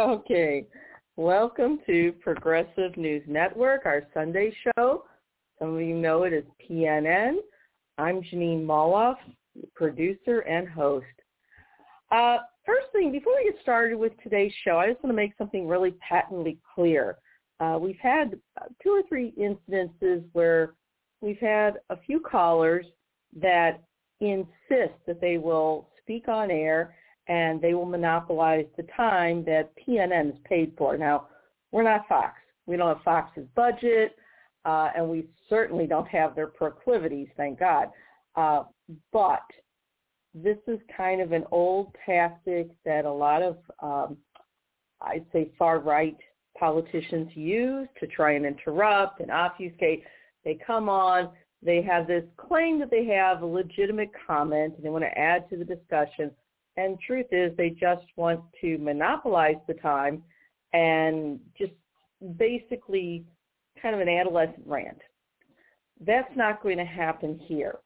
Okay. Welcome to Progressive News Network, our Sunday show. Some of you know it as PNN. I'm Jeanine Molloff, producer and host. Uh, first thing, before we get started with today's show, I just want to make something really patently clear. Uh, we've had two or three incidences where we've had a few callers that insist that they will speak on air and they will monopolize the time that PNN is paid for. Now, we're not Fox. We don't have Fox's budget, uh, and we certainly don't have their proclivities, thank God. Uh, but this is kind of an old tactic that a lot of, um, I'd say, far-right politicians use to try and interrupt and obfuscate. They come on, they have this claim that they have a legitimate comment and they want to add to the discussion. And truth is they just want to monopolize the time and just basically kind of an adolescent rant. That's not going to happen here.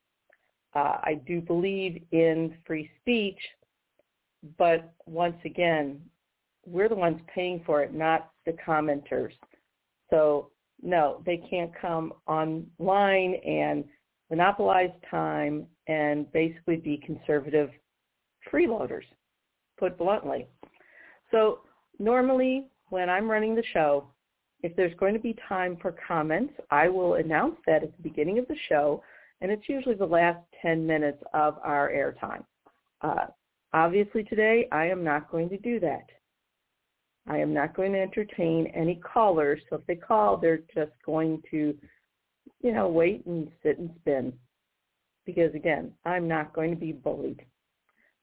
Uh, I do believe in free speech, but once again, we're the ones paying for it, not the commenters. So no, they can't come online and monopolize time and basically be conservative freeloaders, put bluntly. So normally when I'm running the show, if there's going to be time for comments, I will announce that at the beginning of the show, and it's usually the last 10 minutes of our airtime. Uh, obviously today, I am not going to do that. I am not going to entertain any callers. So if they call, they're just going to, you know, wait and sit and spin. Because again, I'm not going to be bullied.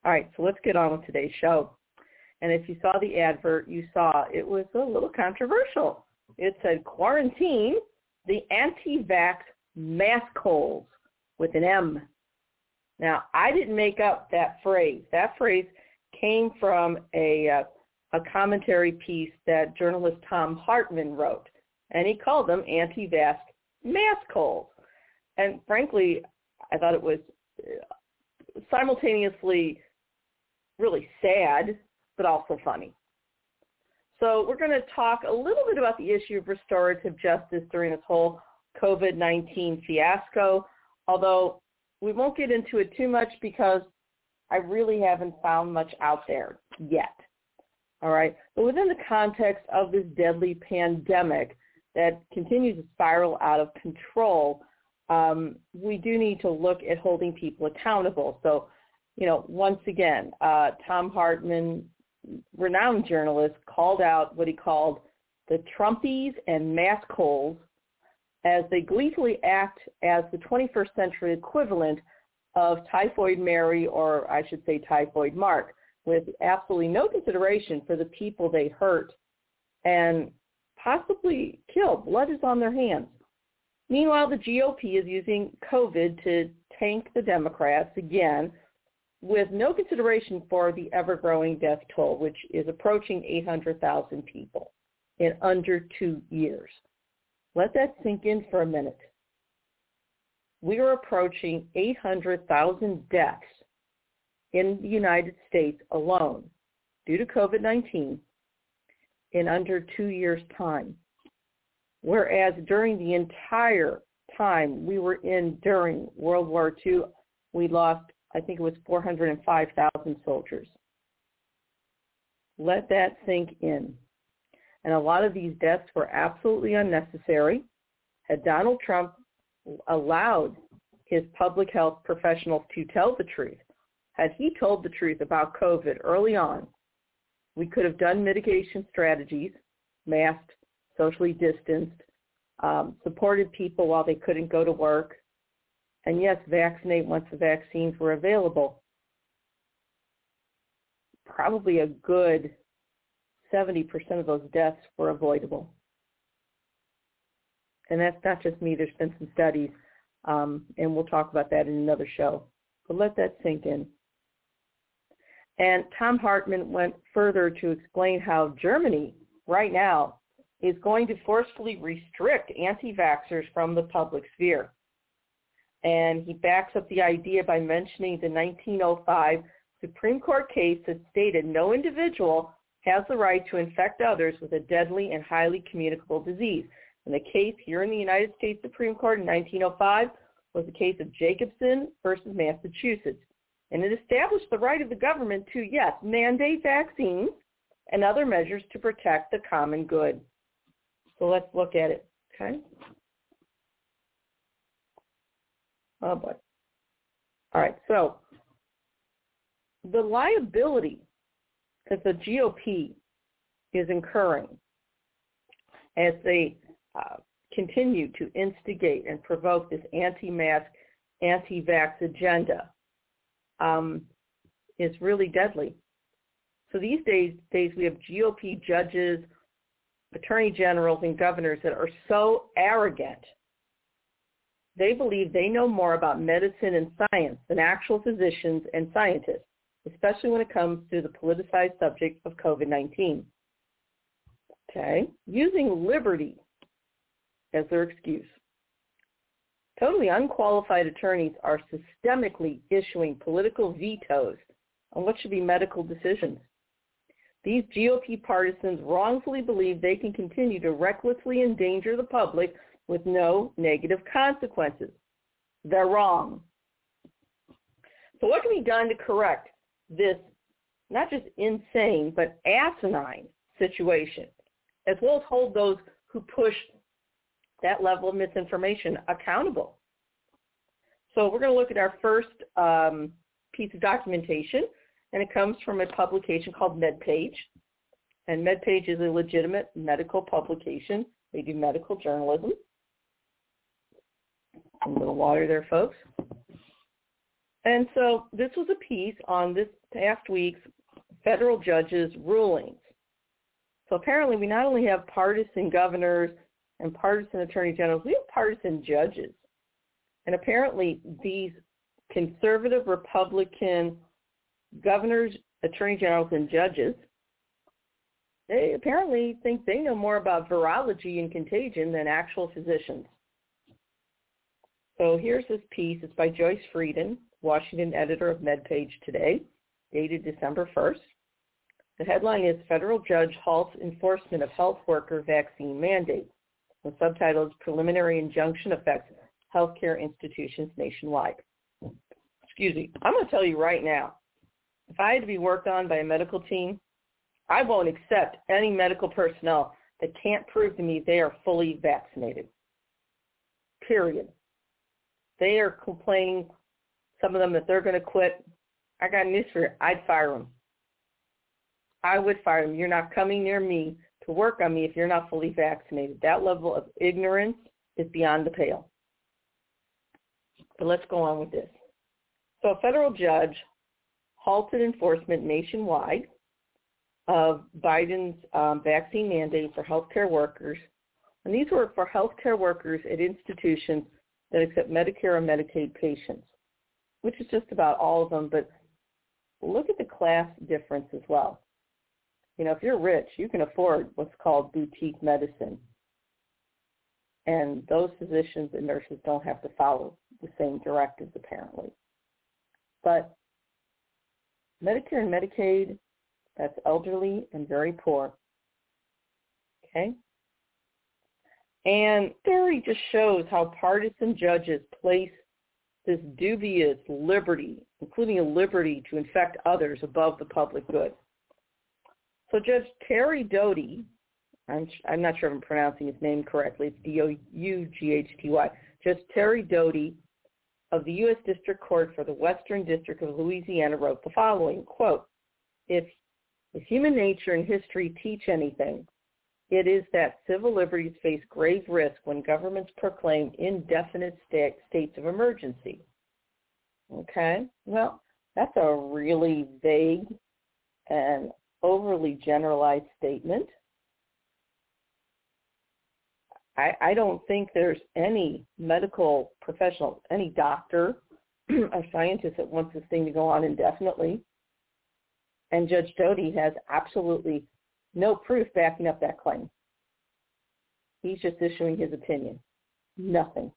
All right, so let's get on with today's show. And if you saw the advert, you saw it was a little controversial. It said quarantine the anti-vax mask holes with an M. Now, I didn't make up that phrase. That phrase came from a uh, a commentary piece that journalist Thom Hartmann wrote, and he called them anti-vax mask holes. And frankly, I thought it was uh, simultaneously really sad, but also funny. So we're going to talk a little bit about the issue of restorative justice during this whole COVID-19 fiasco, although we won't get into it too much because I really haven't found much out there yet. All right. But within the context of this deadly pandemic that continues to spiral out of control, um, we do need to look at holding people accountable. So, you know, once again, uh, Thom Hartmann, renowned journalist, called out what he called the Trumpies and mask holes as they gleefully act as the 21st century equivalent of Typhoid Mary, or I should say Typhoid Mark with absolutely no consideration for the people they hurt and possibly kill. Blood is on their hands. Meanwhile, the GOP is using COVID to tank the Democrats again with no consideration for the ever-growing death toll, which is approaching 800,000 people in under two years. Let that sink in for a minute. We are approaching 800,000 deaths in the United States alone due to COVID-19 in under two years' time. Whereas during the entire time we were in during World War II, we lost, I think it was 405,000 soldiers. Let that sink in. And a lot of these deaths were absolutely unnecessary. Had Donald Trump allowed his public health professionals to tell the truth, had he told the truth about COVID early on, we could have done mitigation strategies, masked, socially distanced, um, supported people while they couldn't go to work, and yes, vaccinate once the vaccines were available. Probably a good 70% of those deaths were avoidable. And that's not just me. There's been some studies, um, and we'll talk about that in another show. But let that sink in. And Thom Hartmann went further to explain how Germany right now is going to forcefully restrict anti-vaxxers from the public sphere. And he backs up the idea by mentioning the 1905 Supreme Court case that stated no individual has the right to infect others with a deadly and highly communicable disease. And the case here in the United States Supreme Court in 1905 was the case of Jacobson versus Massachusetts. And it established the right of the government to, yes, mandate vaccines and other measures to protect the common good. So let's look at it, okay? Oh boy. All right, so the liability that the GOP is incurring as they uh, continue to instigate and provoke this anti-mask, anti-vax agenda um, is really deadly. So these days, days we have GOP judges, attorney generals, and governors that are so arrogant. They believe they know more about medicine and science than actual physicians and scientists, especially when it comes to the politicized subject of COVID-19. Okay, using liberty as their excuse. Totally unqualified attorneys are systemically issuing political vetoes on what should be medical decisions. These GOP partisans wrongfully believe they can continue to recklessly endanger the public with no negative consequences. They're wrong. So what can be done to correct this not just insane but asinine situation, as well as hold those who push that level of misinformation accountable. So we're going to look at our first um, piece of documentation, and it comes from a publication called MedPage. And MedPage is a legitimate medical publication. They do medical journalism. A little water there, folks. And so this was a piece on this past week's federal judges' rulings. So apparently we not only have partisan governors and partisan attorney generals, we have partisan judges. And apparently these conservative Republican governors, attorney generals, and judges, they apparently think they know more about virology and contagion than actual physicians. So here's this piece. It's by Joyce Frieden, Washington editor of MedPage Today, dated December 1st. The headline is Federal Judge Halts Enforcement of Health Worker Vaccine Mandate. The subtitle is Preliminary Injunction Affects Healthcare Institutions Nationwide. Excuse me. I'm going to tell you right now, if I had to be worked on by a medical team, I won't accept any medical personnel that can't prove to me they are fully vaccinated. Period. They are complaining, some of them, that they're going to quit. I got news for you. I'd fire them. I would fire them. You're not coming near me to work on me if you're not fully vaccinated. That level of ignorance is beyond the pale. But let's go on with this. So a federal judge halted enforcement nationwide of Biden's um, vaccine mandate for healthcare workers. And these were for healthcare workers at institutions that accept Medicare or Medicaid patients, which is just about all of them. But look at the class difference as well you know, if you're rich, you can afford what's called boutique medicine. And those physicians and nurses don't have to follow the same directives apparently. But Medicare and Medicaid, that's elderly and very poor. Okay? And theory just shows how partisan judges place this dubious liberty, including a liberty to infect others above the public good. So Judge Terry Doughty, I'm, I'm not sure if I'm pronouncing his name correctly. It's D-O-U-G-H-T-Y. Judge Terry Doughty of the U.S. District Court for the Western District of Louisiana wrote the following, quote, if, if human nature and history teach anything, it is that civil liberties face grave risk when governments proclaim indefinite state, states of emergency. Okay? Well, that's a really vague and overly generalized statement. I, I don't think there's any medical professional, any doctor or scientist that wants this thing to go on indefinitely. And Judge Doughty has absolutely no proof backing up that claim. He's just issuing his opinion. Nothing.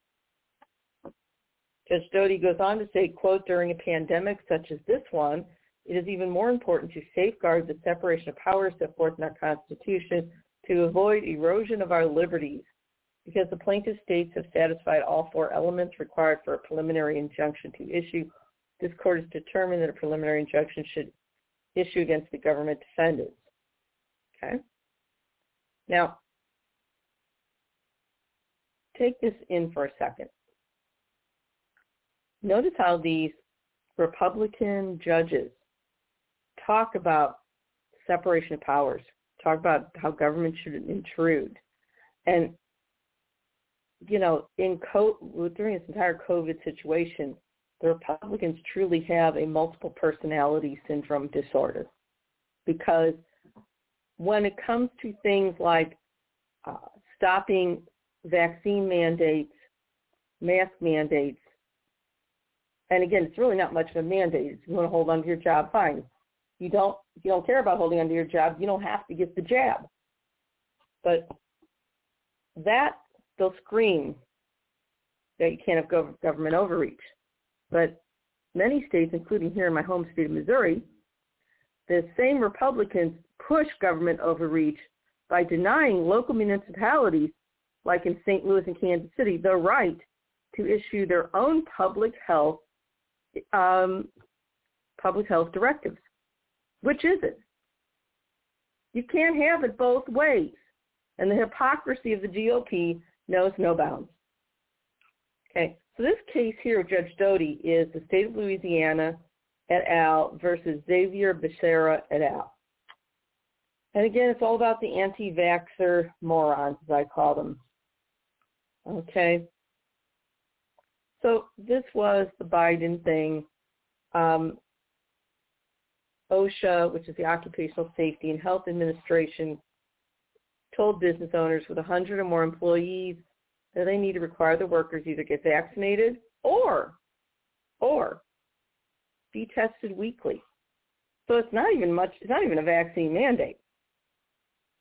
Judge Doughty goes on to say, quote, during a pandemic such as this one, it is even more important to safeguard the separation of powers set forth in our Constitution to avoid erosion of our liberties because the plaintiff states have satisfied all four elements required for a preliminary injunction to issue. This court has determined that a preliminary injunction should issue against the government defendants. Okay? Now, take this in for a second. Notice how these Republican judges talk about separation of powers, talk about how government shouldn't intrude. And, you know, in co- during this entire COVID situation, the Republicans truly have a multiple personality syndrome disorder because when it comes to things like uh, stopping vaccine mandates, mask mandates, and again, it's really not much of a mandate. If you want to hold on to your job, fine. You don't. If you don't care about holding on to your job, you don't have to get the jab. But that they'll scream that you can't have government overreach. But many states, including here in my home state of Missouri, the same Republicans push government overreach by denying local municipalities, like in St. Louis and Kansas City, the right to issue their own public health um, public health directives. Which is it? You can't have it both ways. And the hypocrisy of the GOP knows no bounds. Okay, so this case here of Judge Doughty is the state of Louisiana et al. versus Xavier Becerra et al. And again, it's all about the anti-vaxxer morons, as I call them. Okay. So this was the Biden thing. Um, OSHA, which is the Occupational Safety and Health Administration, told business owners with 100 or more employees that they need to require the workers either get vaccinated or, or be tested weekly. So it's not even much, it's not even a vaccine mandate.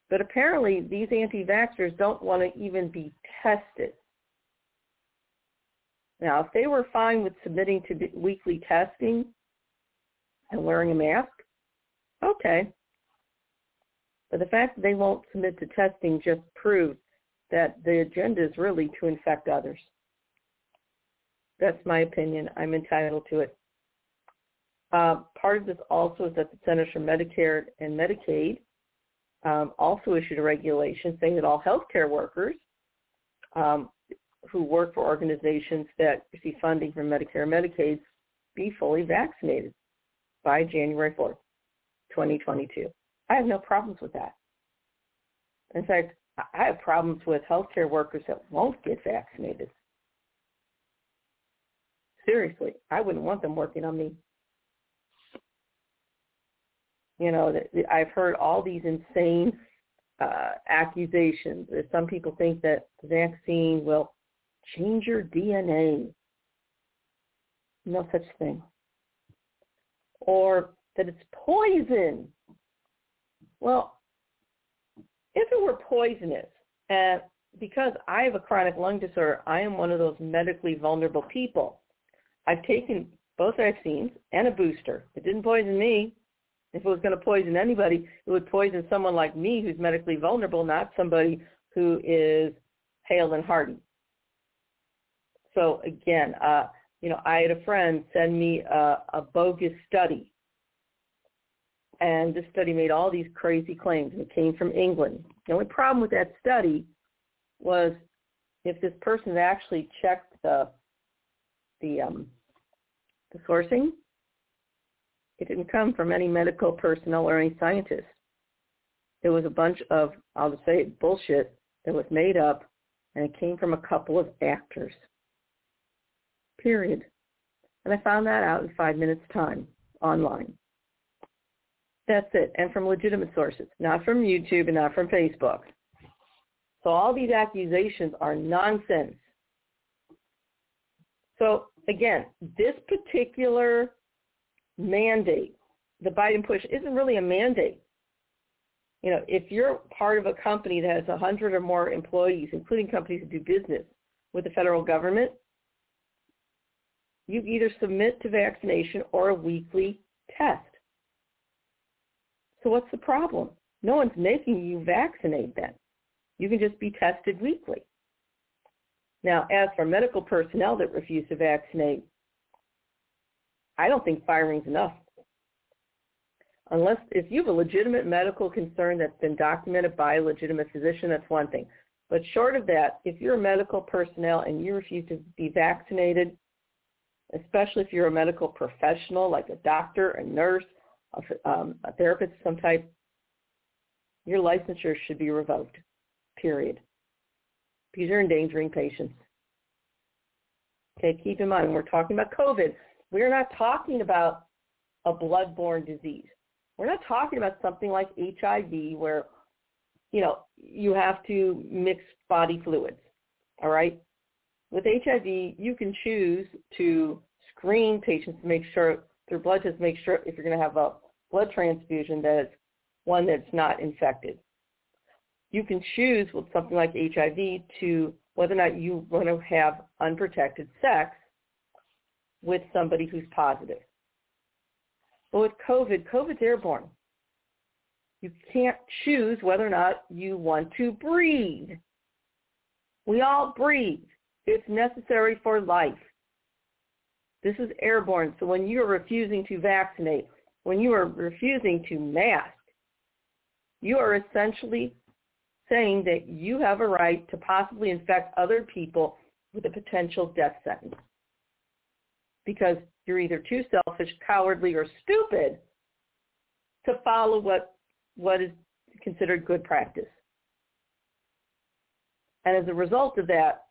But apparently these anti-vaxxers don't want to even be tested. Now, if they were fine with submitting to weekly testing and wearing a mask, okay. But the fact that they won't submit to testing just proves that the agenda is really to infect others. That's my opinion. I'm entitled to it. Uh, part of this also is that the Centers for Medicare and Medicaid um, also issued a regulation saying that all healthcare workers um, who work for organizations that receive funding from Medicare and Medicaid be fully vaccinated by January 4th, 2022. I have no problems with that. In fact, I have problems with healthcare workers that won't get vaccinated. Seriously, I wouldn't want them working on me. You know, I've heard all these insane uh, accusations. Some people think that the vaccine will change your DNA. No such thing. Or that it's poison. Well, if it were poisonous, and because I have a chronic lung disorder, I am one of those medically vulnerable people. I've taken both vaccines and a booster. It didn't poison me. If it was going to poison anybody, it would poison someone like me who's medically vulnerable, not somebody who is hale and hearty. So again, uh, you know, I had a friend send me a, a bogus study. And this study made all these crazy claims, and it came from England. The only problem with that study was if this person actually checked the the um, the sourcing, it didn't come from any medical personnel or any scientists. It was a bunch of, I'll just say it, bullshit that was made up, and it came from a couple of actors period. And I found that out in five minutes time online. That's it. And from legitimate sources, not from YouTube and not from Facebook. So all these accusations are nonsense. So again, this particular mandate, the Biden push, isn't really a mandate. You know, if you're part of a company that has 100 or more employees, including companies that do business with the federal government, you either submit to vaccination or a weekly test. So what's the problem? No one's making you vaccinate then. You can just be tested weekly. Now, as for medical personnel that refuse to vaccinate, I don't think firing's enough. Unless if you have a legitimate medical concern that's been documented by a legitimate physician, that's one thing. But short of that, if you're a medical personnel and you refuse to be vaccinated, especially if you're a medical professional like a doctor, a nurse, a, um, a therapist of some type, your licensure should be revoked, period. Because you're endangering patients. Okay, keep in mind, we're talking about COVID. We're not talking about a bloodborne disease. We're not talking about something like HIV where, you know, you have to mix body fluids. All right? With HIV, you can choose to screen patients to make sure their blood test make sure if you're going to have a blood transfusion that it's one that's not infected. You can choose with something like HIV to whether or not you want to have unprotected sex with somebody who's positive. But with COVID, COVID's airborne. You can't choose whether or not you want to breathe. We all breathe. It's necessary for life. This is airborne. So when you are refusing to vaccinate, when you are refusing to mask, you are essentially saying that you have a right to possibly infect other people with a potential death sentence. Because you're either too selfish, cowardly, or stupid to follow what what is considered good practice. And as a result of that,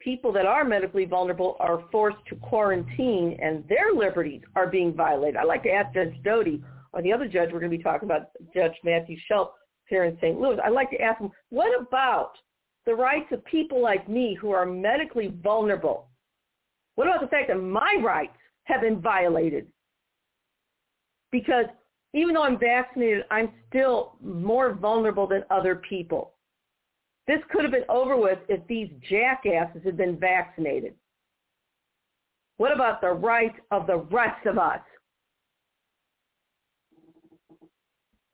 people that are medically vulnerable are forced to quarantine and their liberties are being violated. I'd like to ask Judge Doughty or the other judge we're going to be talking about, Judge Matthew Schelp here in St. Louis. I'd like to ask him, what about the rights of people like me who are medically vulnerable? What about the fact that my rights have been violated? Because even though I'm vaccinated, I'm still more vulnerable than other people. This could have been over with if these jackasses had been vaccinated. What about the rights of the rest of us?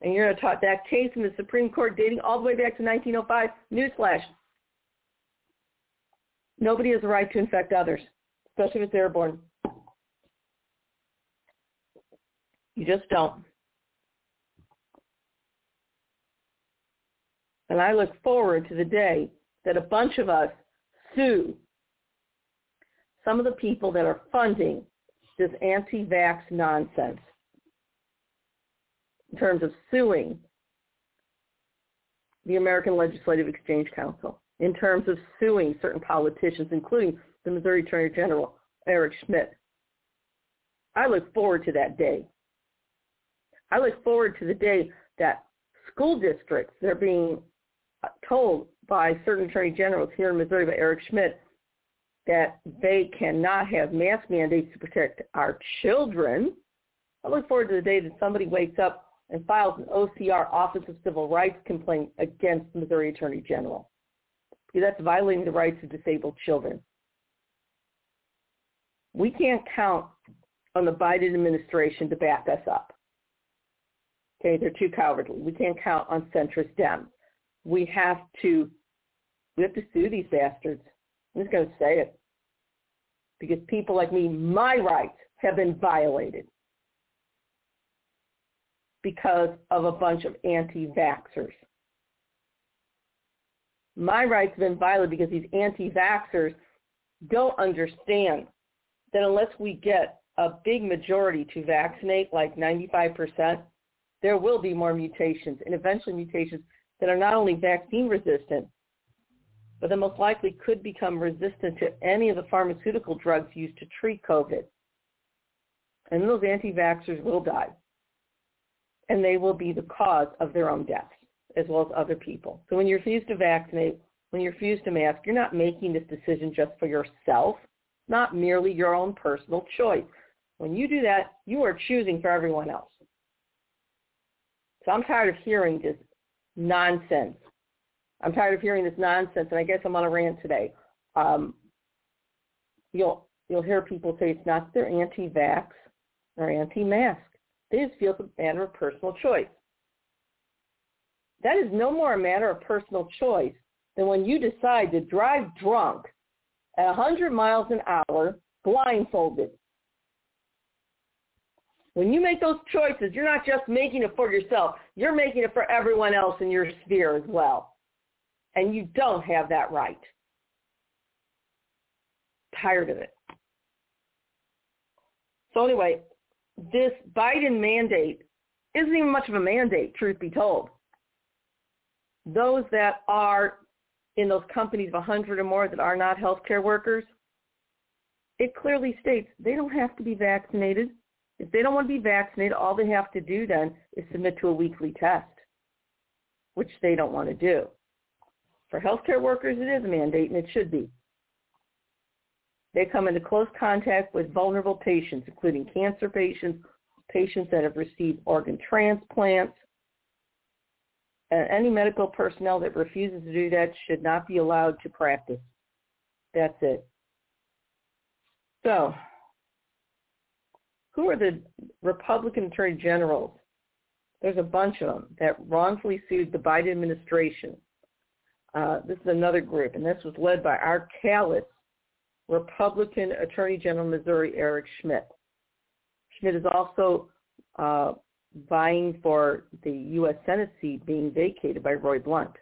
And you're going to talk that case in the Supreme Court dating all the way back to 1905. Newsflash. Nobody has a right to infect others, especially if it's airborne. You just don't. And I look forward to the day that a bunch of us sue some of the people that are funding this anti-vax nonsense in terms of suing the American Legislative Exchange Council, in terms of suing certain politicians, including the Missouri Attorney General, Eric Schmitt. I look forward to that day. I look forward to the day that school districts that are being told by certain attorney generals here in Missouri by Eric Schmitt, that they cannot have mask mandates to protect our children. I look forward to the day that somebody wakes up and files an OCR, Office of Civil Rights complaint against the Missouri Attorney General. Because that's violating the rights of disabled children. We can't count on the Biden administration to back us up. Okay, they're too cowardly. We can't count on centrist Dems we have to we have to sue these bastards. I'm just going to say it. Because people like me, my rights have been violated because of a bunch of anti-vaxxers. My rights have been violated because these anti-vaxxers don't understand that unless we get a big majority to vaccinate, like 95%, there will be more mutations and eventually mutations that are not only vaccine resistant, but that most likely could become resistant to any of the pharmaceutical drugs used to treat COVID. And those anti-vaxxers will die. And they will be the cause of their own deaths, as well as other people. So when you refuse to vaccinate, when you refuse to mask, you're not making this decision just for yourself, not merely your own personal choice. When you do that, you are choosing for everyone else. So I'm tired of hearing this nonsense. I'm tired of hearing this nonsense, and I guess I'm on a rant today. Um, you'll you'll hear people say it's not they're anti-vax or anti-mask. They just feel it's a matter of personal choice. That is no more a matter of personal choice than when you decide to drive drunk at 100 miles an hour blindfolded. When you make those choices, you're not just making it for yourself. You're making it for everyone else in your sphere as well. And you don't have that right. Tired of it. So anyway, this Biden mandate isn't even much of a mandate, truth be told. Those that are in those companies of 100 or more that are not healthcare workers, it clearly states they don't have to be vaccinated. If they don't want to be vaccinated, all they have to do then is submit to a weekly test, which they don't want to do. For healthcare workers, it is a mandate, and it should be. They come into close contact with vulnerable patients, including cancer patients, patients that have received organ transplants. Any medical personnel that refuses to do that should not be allowed to practice. That's it. So, who are the Republican attorney generals? There's a bunch of them that wrongfully sued the Biden administration. Uh, this is another group, and this was led by our callous Republican Attorney General Missouri Eric Schmidt. Schmitt is also uh, vying for the U.S. Senate seat being vacated by Roy Blunt.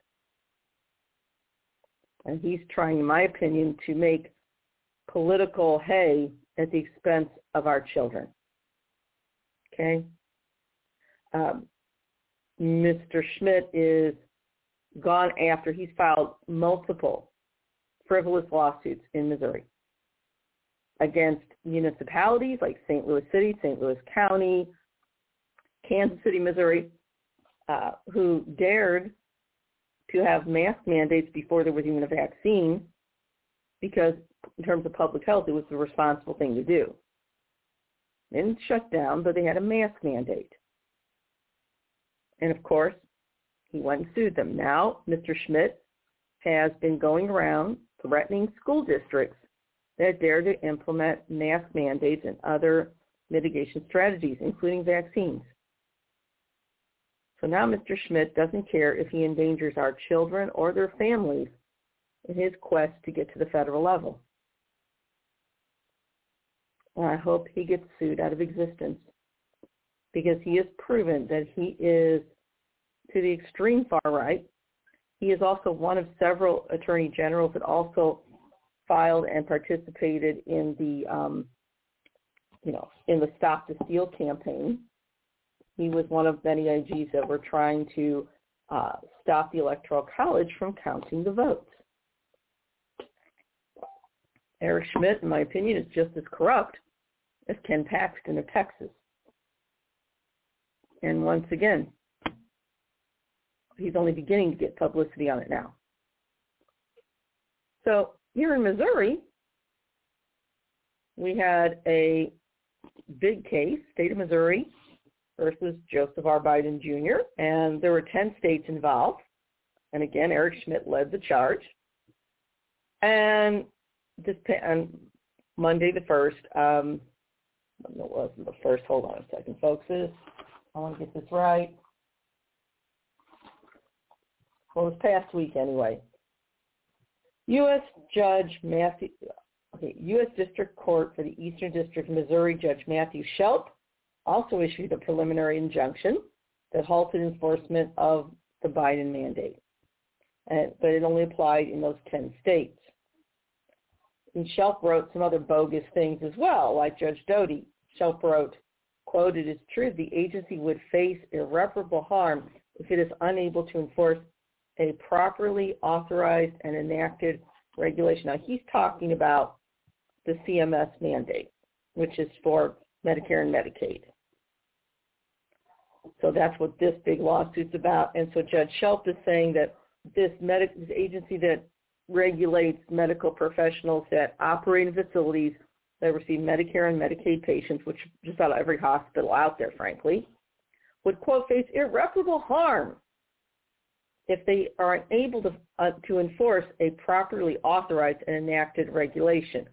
And he's trying, in my opinion, to make political hay at the expense of our children. Okay? Um, Mr. Schmitt is gone after, he's filed multiple frivolous lawsuits in Missouri against municipalities like St. Louis City, St. Louis County, Kansas City, Missouri, uh, who dared to have mask mandates before there was even a vaccine because in terms of public health, it was the responsible thing to do. They didn't shut down, but they had a mask mandate. And of course, he went and sued them. Now, Mr. Schmitt has been going around threatening school districts that dare to implement mask mandates and other mitigation strategies, including vaccines. So now Mr. Schmitt doesn't care if he endangers our children or their families in his quest to get to the federal level. And I hope he gets sued out of existence because he has proven that he is to the extreme far right. He is also one of several attorney generals that also filed and participated in the, um, you know, in the Stop the Steal campaign. He was one of many IGs that were trying to uh, stop the Electoral College from counting the votes. Eric Schmitt, in my opinion, is just as corrupt as Ken Paxton of Texas. And once again, he's only beginning to get publicity on it now. So here in Missouri, we had a big case, state of Missouri versus Joseph R. Biden Jr., and there were 10 states involved. And again, Eric Schmitt led the charge. And this on Monday the 1st, um, it wasn't the first, hold on a second, folks. I want to get this right. Well, was past week anyway. U.S. Judge Matthew, okay, U.S. District Court for the Eastern District of Missouri Judge Matthew Schelp also issued a preliminary injunction that halted enforcement of the Biden mandate, and, but it only applied in those 10 states. And Schelp wrote some other bogus things as well, like Judge Doughty. Schelp wrote, quote, it is true the agency would face irreparable harm if it is unable to enforce a properly authorized and enacted regulation. Now he's talking about the CMS mandate, which is for Medicare and Medicaid. So that's what this big lawsuit's about. And so Judge Schelp is saying that this, medic, this agency that regulates medical professionals that operate in facilities that receive Medicare and Medicaid patients, which just about every hospital out there, frankly, would, quote, face irreparable harm if they are unable to, uh, to enforce a properly authorized and enacted regulation.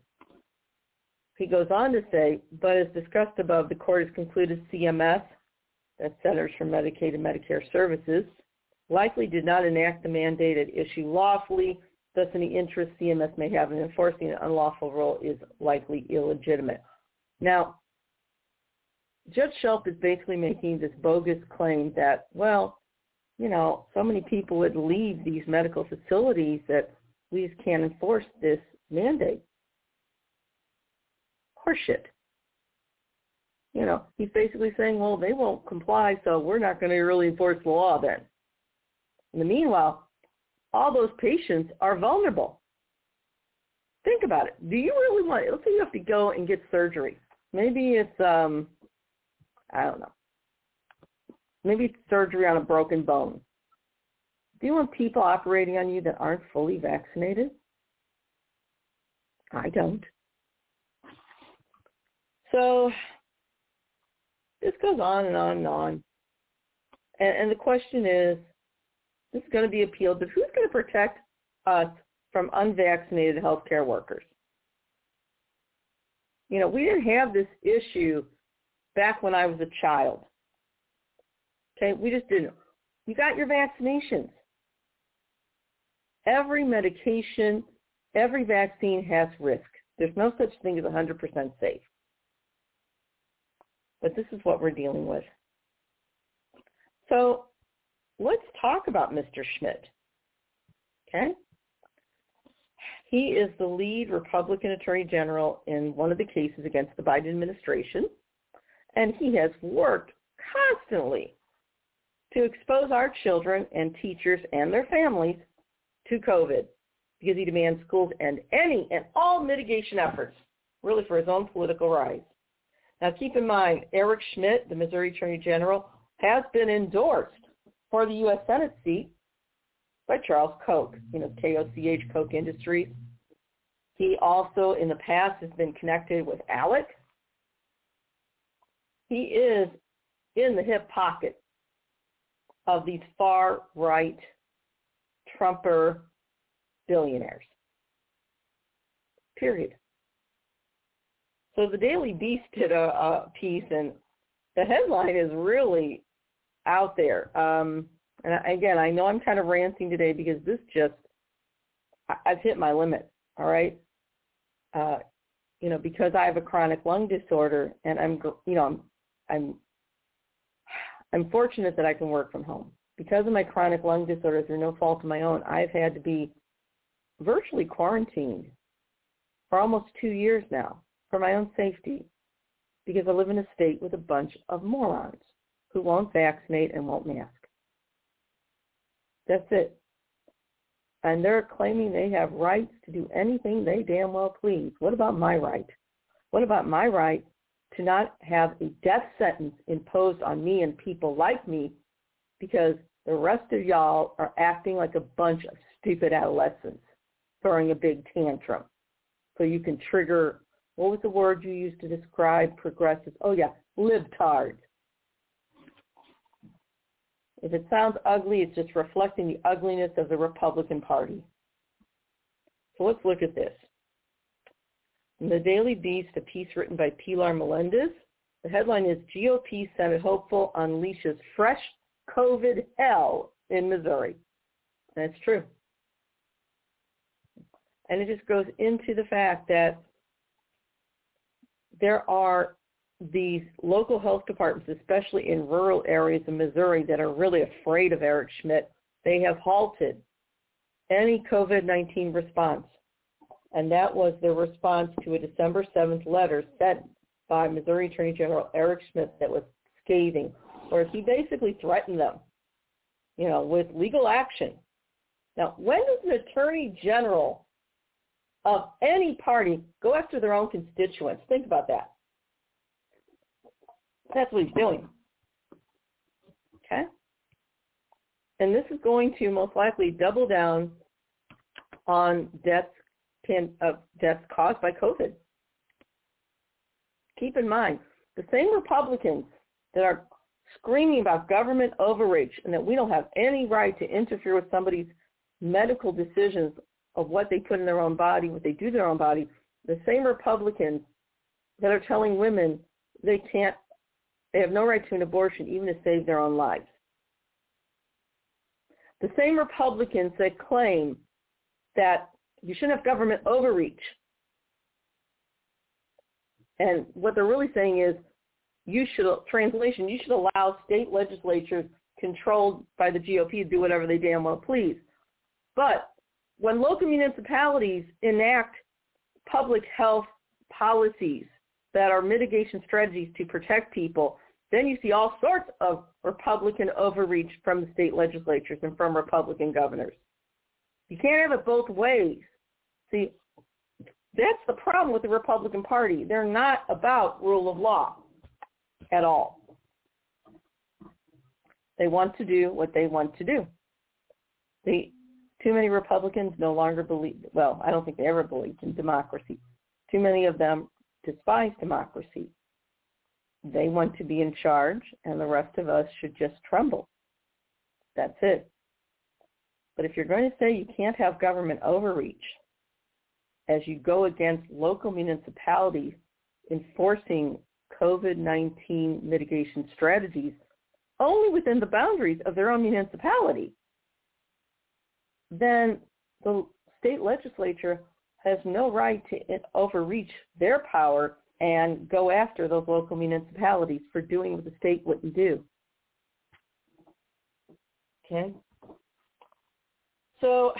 He goes on to say, but as discussed above, the court has concluded CMS that Centers for Medicaid and Medicare Services, likely did not enact the mandated issue lawfully, thus any interest CMS may have in enforcing an unlawful rule is likely illegitimate. Now, Judge Schultz is basically making this bogus claim that, well, you know, so many people would leave these medical facilities that we just can't enforce this mandate. Horseshit. You know, he's basically saying, well, they won't comply, so we're not going to really enforce the law then. In the meanwhile, all those patients are vulnerable. Think about it. Do you really want, let's say you have to go and get surgery. Maybe it's, um, I don't know. Maybe it's surgery on a broken bone. Do you want people operating on you that aren't fully vaccinated? I don't. So this goes on and on and on. And, and the question is, this is going to be appealed, but who's going to protect us from unvaccinated healthcare workers? You know, we didn't have this issue back when I was a child. Okay, we just didn't. You got your vaccinations. Every medication, every vaccine has risk. There's no such thing as 100% safe. But this is what we're dealing with. So let's talk about Mr. Schmitt. Okay? He is the lead Republican Attorney General in one of the cases against the Biden administration, and he has worked constantly to expose our children and teachers and their families to COVID because he demands schools end any and all mitigation efforts, really for his own political rise. Now keep in mind, Eric Schmitt, the Missouri Attorney General, has been endorsed for the U.S. Senate seat by Charles Koch, you know, K-O-C-H, Koch Industries. He also in the past has been connected with ALEC. He is in the hip pocket of these far-right Trumper billionaires. Period. So the Daily Beast did a, a piece, and the headline is really out there. Um, and again, I know I'm kind of ranting today because this just, I've hit my limit. All right. Uh, you know, because I have a chronic lung disorder, and I'm, you know, I'm, I'm, I'm fortunate that I can work from home because of my chronic lung disorder through no fault of my own, I've had to be virtually quarantined for almost two years now for my own safety because I live in a state with a bunch of morons who won't vaccinate and won't mask. That's it. And they're claiming they have rights to do anything they damn well please. What about my right? What about my right to not have a death sentence imposed on me and people like me because the rest of y'all are acting like a bunch of stupid adolescents throwing a big tantrum. So you can trigger, what was the word you used to describe progressives? Oh yeah, libtards. If it sounds ugly, it's just reflecting the ugliness of the Republican Party. So let's look at this. In the Daily Beast, a piece written by Pilar Melendez, the headline is GOP Senate hopeful unleashes fresh COVID hell in Missouri. That's true. And it just goes into the fact that there are these local health departments, especially in rural areas of Missouri, that are really afraid of Eric Schmitt. They have halted any COVID-19 response. And that was their response to a December 7th letter sent by Missouri Attorney General Eric Schmitt that was scathing where he basically threatened them, you know, with legal action. Now, when does an attorney general of any party go after their own constituents? Think about that. That's what he's doing. Okay? And this is going to most likely double down on deaths, uh, deaths caused by COVID. Keep in mind, the same Republicans that are screaming about government overreach and that we don't have any right to interfere with somebody's medical decisions of what they put in their own body, what they do to their own body, the same Republicans that are telling women they can't They have no right to an abortion even to save their own lives. The same Republicans that claim that you shouldn't have government overreach. And what they're really saying is you should, translation, you should allow state legislatures controlled by the GOP to do whatever they damn well please. But when local municipalities enact public health policies that are mitigation strategies to protect people, then you see all sorts of Republican overreach from the state legislatures and from Republican governors. You can't have it both ways. See, that's the problem with the Republican Party. They're not about rule of law at all. They want to do what they want to do. They, too many Republicans no longer believe, well, I don't think they ever believed in democracy. Too many of them despise democracy. They want to be in charge, and the rest of us should just tremble. That's it. But if you're going to say you can't have government overreach as you go against local municipalities enforcing COVID-19 mitigation strategies only within the boundaries of their own municipality, then the state legislature has no right to overreach their power and go after those local municipalities for doing what the state wouldn't do. Okay? So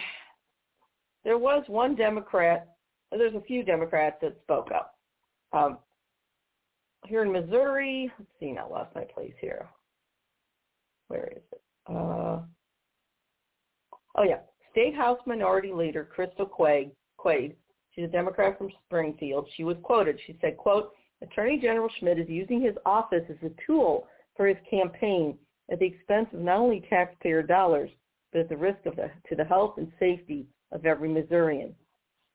there was one Democrat, there's a few Democrats that spoke up. Um, here in Missouri, let's see, now lost my place here. Where is it? Uh, oh yeah, State House Minority Leader Crystal Quade, Quade She's a Democrat from Springfield. She was quoted. She said, quote, Attorney General Schmitt is using his office as a tool for his campaign at the expense of not only taxpayer dollars, but at the risk of the, to the health and safety of every Missourian.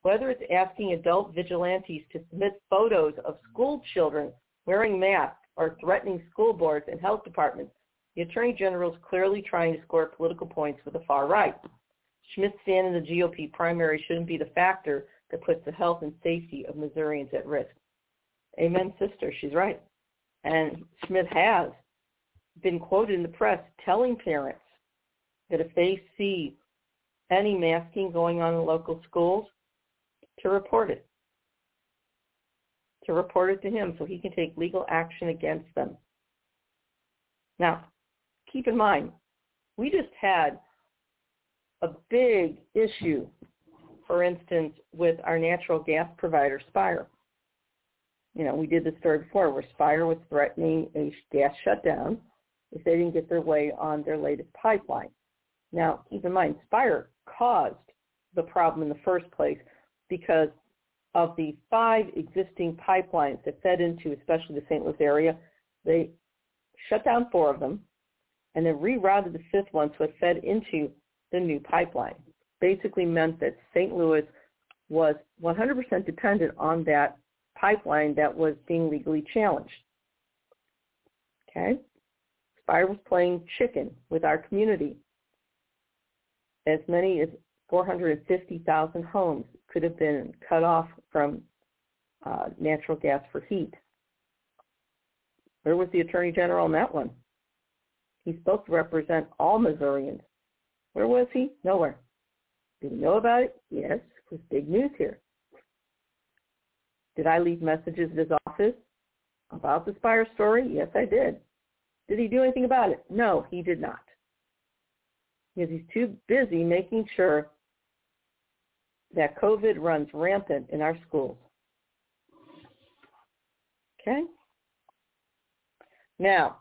Whether it's asking adult vigilantes to submit photos of school children wearing masks or threatening school boards and health departments, the Attorney General is clearly trying to score political points with the far right. Schmitt's stand in the GOP primary shouldn't be the factor that puts the health and safety of Missourians at risk. Amen, sister. She's right. And Schmitt has been quoted in the press telling parents that if they see any masking going on in local schools, to report it. To report it to him so he can take legal action against them. Now, keep in mind, we just had a big issue for instance, with our natural gas provider, Spire. You know, we did this story before where Spire was threatening a gas shutdown if they didn't get their way on their latest pipeline. Now, keep in mind, Spire caused the problem in the first place because of the five existing pipelines that fed into especially the St. Louis area, they shut down four of them and then rerouted the fifth one so it fed into the new pipeline basically meant that St. Louis was 100% dependent on that pipeline that was being legally challenged. Okay? Spire was playing chicken with our community. As many as 450,000 homes could have been cut off from uh, natural gas for heat. Where was the Attorney General on that one? He's supposed to represent all Missourians. Where was he? Nowhere. Did he know about it? Yes, it was big news here. Did I leave messages at his office about the Spire story? Yes, I did. Did he do anything about it? No, he did not. Because he's too busy making sure that COVID runs rampant in our schools. Okay? Now,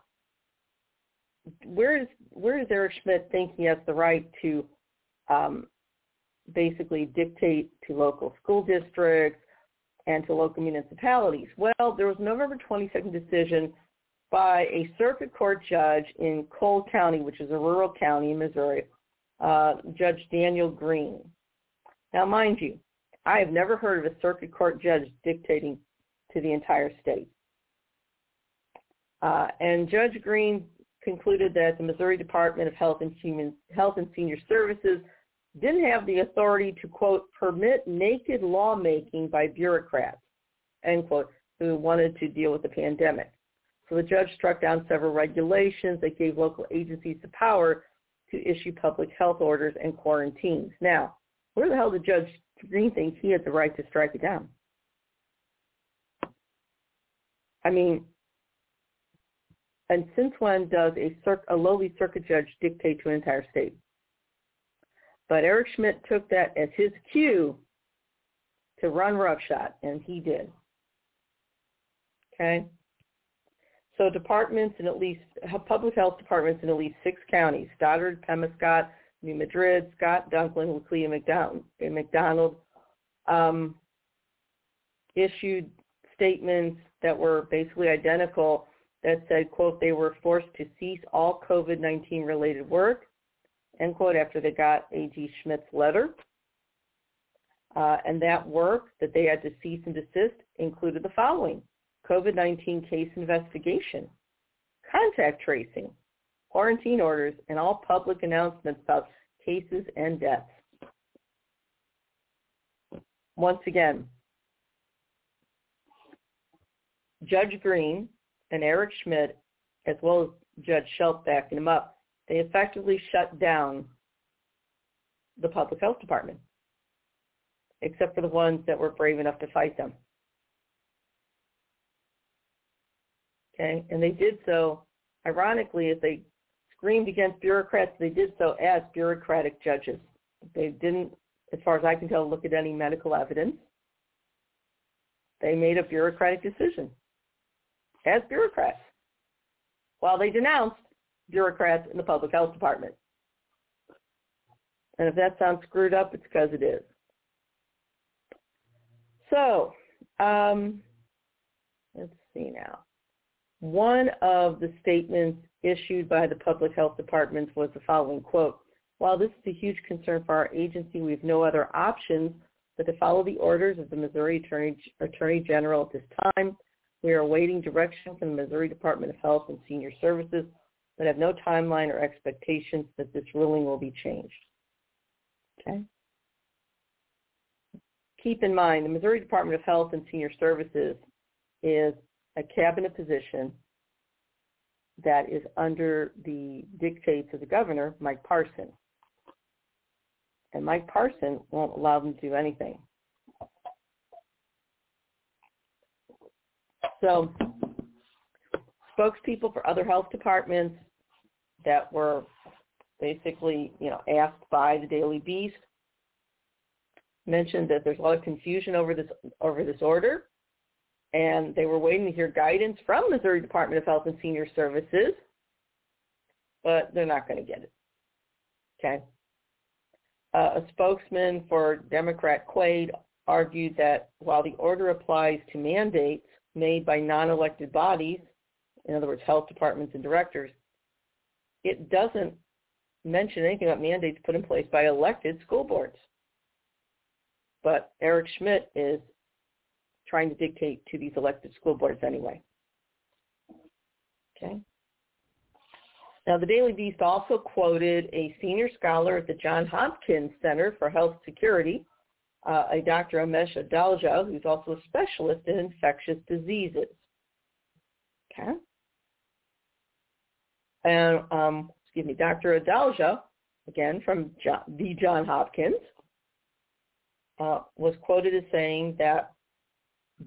where is where does Eric Schmitt think he has the right to um, basically dictate to local school districts and to local municipalities? Well, there was a November 22nd decision by a circuit court judge in Cole County, which is a rural county in Missouri, uh, Judge Daniel Green. Now, mind you, I have never heard of a circuit court judge dictating to the entire state. Uh, and Judge Green concluded that the Missouri Department of Health and Human Health and Senior Services didn't have the authority to, quote, permit naked lawmaking by bureaucrats, end quote, who wanted to deal with the pandemic. So the judge struck down several regulations that gave local agencies the power to issue public health orders and quarantines. Now, where the hell did Judge Green think he had the right to strike it down? I mean, and since when does a, a lowly circuit judge dictate to an entire state? But Eric Schmitt took that as his cue to run roughshod, and he did. Okay? So departments in at least, public health departments in at least six counties, Stoddard, Pemiscot, New Madrid, Scott, Dunklin, Laclede, McDonald, McDonald um, issued statements that were basically identical that said, quote, they were forced to cease all COVID-19 related work, end quote, after they got A.G. Schmitt's letter. Uh, and that work that they had to cease and desist included the following. COVID-19 case investigation, contact tracing, quarantine orders, and all public announcements about cases and deaths. Once again, Judge Green and Eric Schmitt, as well as Judge Schelp backing him up, they effectively shut down the public health department, except for the ones that were brave enough to fight them. Okay, and they did so, ironically, as they screamed against bureaucrats, they did so as bureaucratic judges. They didn't, as far as I can tell, look at any medical evidence. They made a bureaucratic decision as bureaucrats while they denounced bureaucrats in the public health department. And if that sounds screwed up, it's because it is. So, um, let's see now. One of the statements issued by the public health departments was the following quote, while this is a huge concern for our agency, we have no other options but to follow the orders of the Missouri Attorney, Attorney General at this time. We are awaiting direction from the Missouri Department of Health and Senior Services, but have no timeline or expectations that this ruling will be changed. Okay? Keep in mind, the Missouri Department of Health and Senior Services is a cabinet position that is under the dictates of the governor, Mike Parson. And Mike Parson won't allow them to do anything. So spokespeople for other health departments that were basically, you know, asked by the Daily Beast mentioned that there's a lot of confusion over this over this order and they were waiting to hear guidance from Missouri Department of Health and Senior Services, but they're not going to get it. Okay. Uh, a spokesman for Democrat Quade argued that while the order applies to mandates made by non-elected bodies, in other words, health departments and directors, it doesn't mention anything about mandates put in place by elected school boards. But Eric Schmitt is trying to dictate to these elected school boards anyway. Okay. Now, the Daily Beast also quoted a senior scholar at the Johns Hopkins Center for Health Security, uh, a Dr. Amesh Adalja, who's also a specialist in infectious diseases. Okay. And, um, excuse me, Dr. Adalja, again from John, the John Hopkins, uh, was quoted as saying that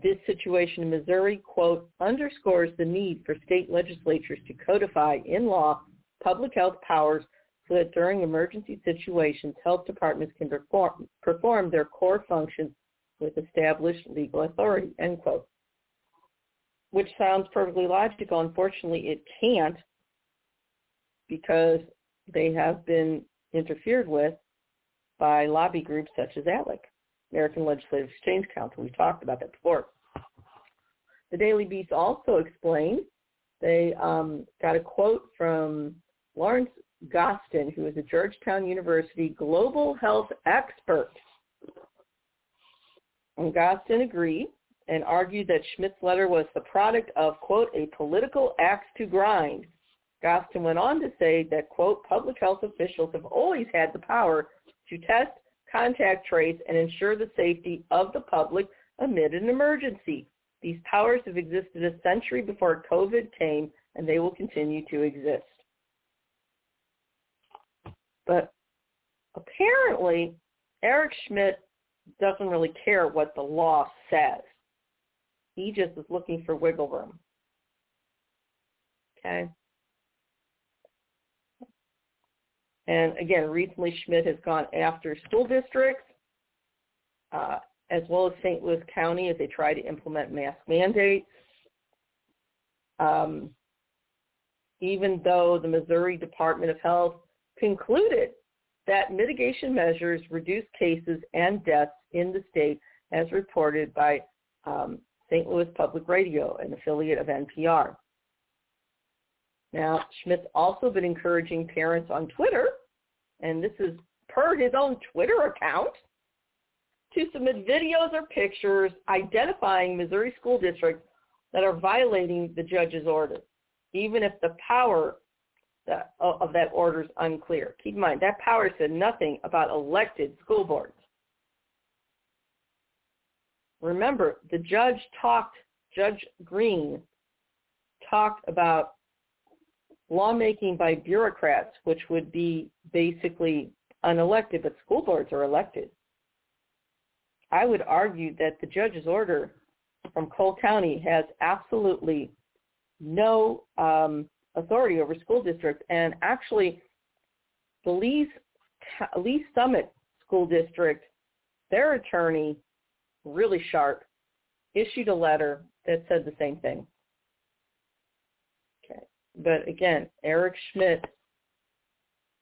this situation in Missouri, quote, underscores the need for state legislatures to codify in law public health powers so that during emergency situations, health departments can perform, perform their core functions with established legal authority, end quote. Which sounds perfectly logical. Unfortunately, it can't because they have been interfered with by lobby groups such as ALEC. American Legislative Exchange Council. We talked about that before. The Daily Beast also explained they um, got a quote from Lawrence Gostin, who is a Georgetown University global health expert. And Gostin agreed and argued that Schmitt's letter was the product of, quote, a political axe to grind. Gostin went on to say that, quote, public health officials have always had the power to test contact trace and ensure the safety of the public amid an emergency. These powers have existed a century before COVID came, and they will continue to exist. But apparently, Eric Schmitt doesn't really care what the law says. He just is looking for wiggle room. Okay? And again, recently Schmitt has gone after school districts uh, as well as St. Louis County as they try to implement mask mandates. Um, even though the Missouri Department of Health concluded that mitigation measures reduced cases and deaths in the state as reported by um, St. Louis Public Radio, an affiliate of NPR. Now, Schmitt's also been encouraging parents on Twitter, and this is per his own Twitter account, to submit videos or pictures identifying Missouri school districts that are violating the judge's order, even if the power that, of that order is unclear. Keep in mind, that power said nothing about elected school boards. Remember, the judge talked, Judge Green talked about lawmaking by bureaucrats, which would be basically unelected, but school boards are elected. I would argue that the judge's order from Cole County has absolutely no um, authority over school districts. And actually, the Lee's, Lee Summit School District, their attorney, really sharp, issued a letter that said the same thing. Okay. But again, Eric Schmitt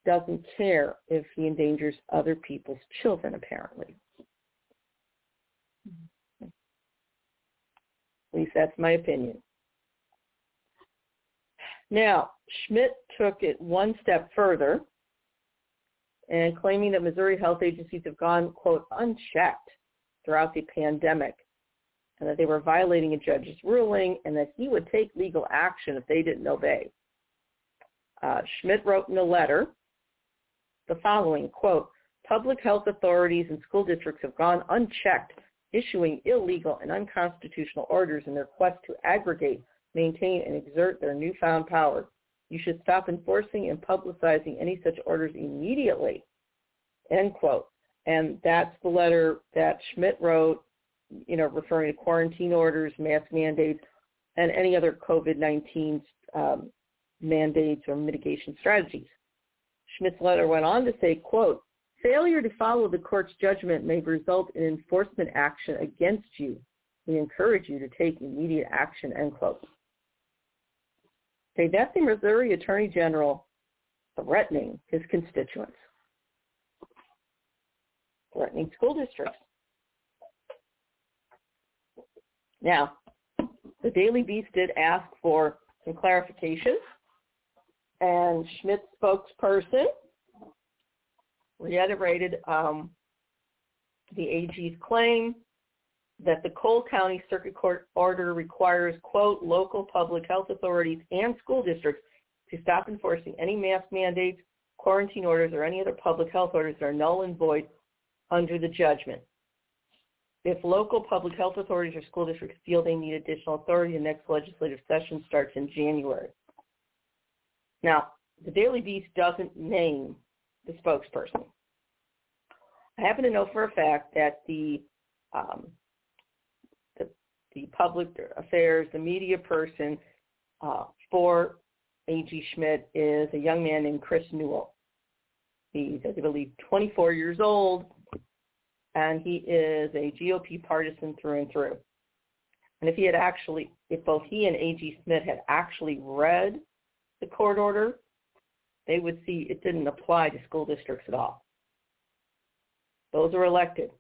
doesn't care if he endangers other people's children, apparently. At least that's my opinion. Now, Schmitt took it one step further and claiming that Missouri health agencies have gone, quote, unchecked throughout the pandemic and that they were violating a judge's ruling and that he would take legal action if they didn't obey. Uh, Schmitt wrote in a letter the following, quote, public health authorities and school districts have gone unchecked, issuing illegal and unconstitutional orders in their quest to aggregate maintain, and exert their newfound power. You should stop enforcing and publicizing any such orders immediately. End quote. And that's the letter that Schmitt wrote, you know, referring to quarantine orders, mask mandates, and any other COVID-19 um, mandates or mitigation strategies. Schmitt's letter went on to say, quote, failure to follow the court's judgment may result in enforcement action against you. We encourage you to take immediate action, end quote. Okay, that's the Missouri Attorney General threatening his constituents, threatening school districts. Now, the Daily Beast did ask for some clarification, and Schmitt's spokesperson reiterated um, the AG's claim that the Cole County Circuit Court order requires, quote, local public health authorities and school districts to stop enforcing any mask mandates, quarantine orders, or any other public health orders that are null and void under the judgment. If local public health authorities or school districts feel they need additional authority, the next legislative session starts in January. Now, the Daily Beast doesn't name the spokesperson. I happen to know for a fact that the um, the public affairs, the media person uh, for A.G. Schmitt is a young man named Chris Newell. He's, I believe, 24 years old, and he is a GOP partisan through and through. And if he had actually, if both he and A.G. Schmitt had actually read the court order, they would see it didn't apply to school districts at all. Those are elected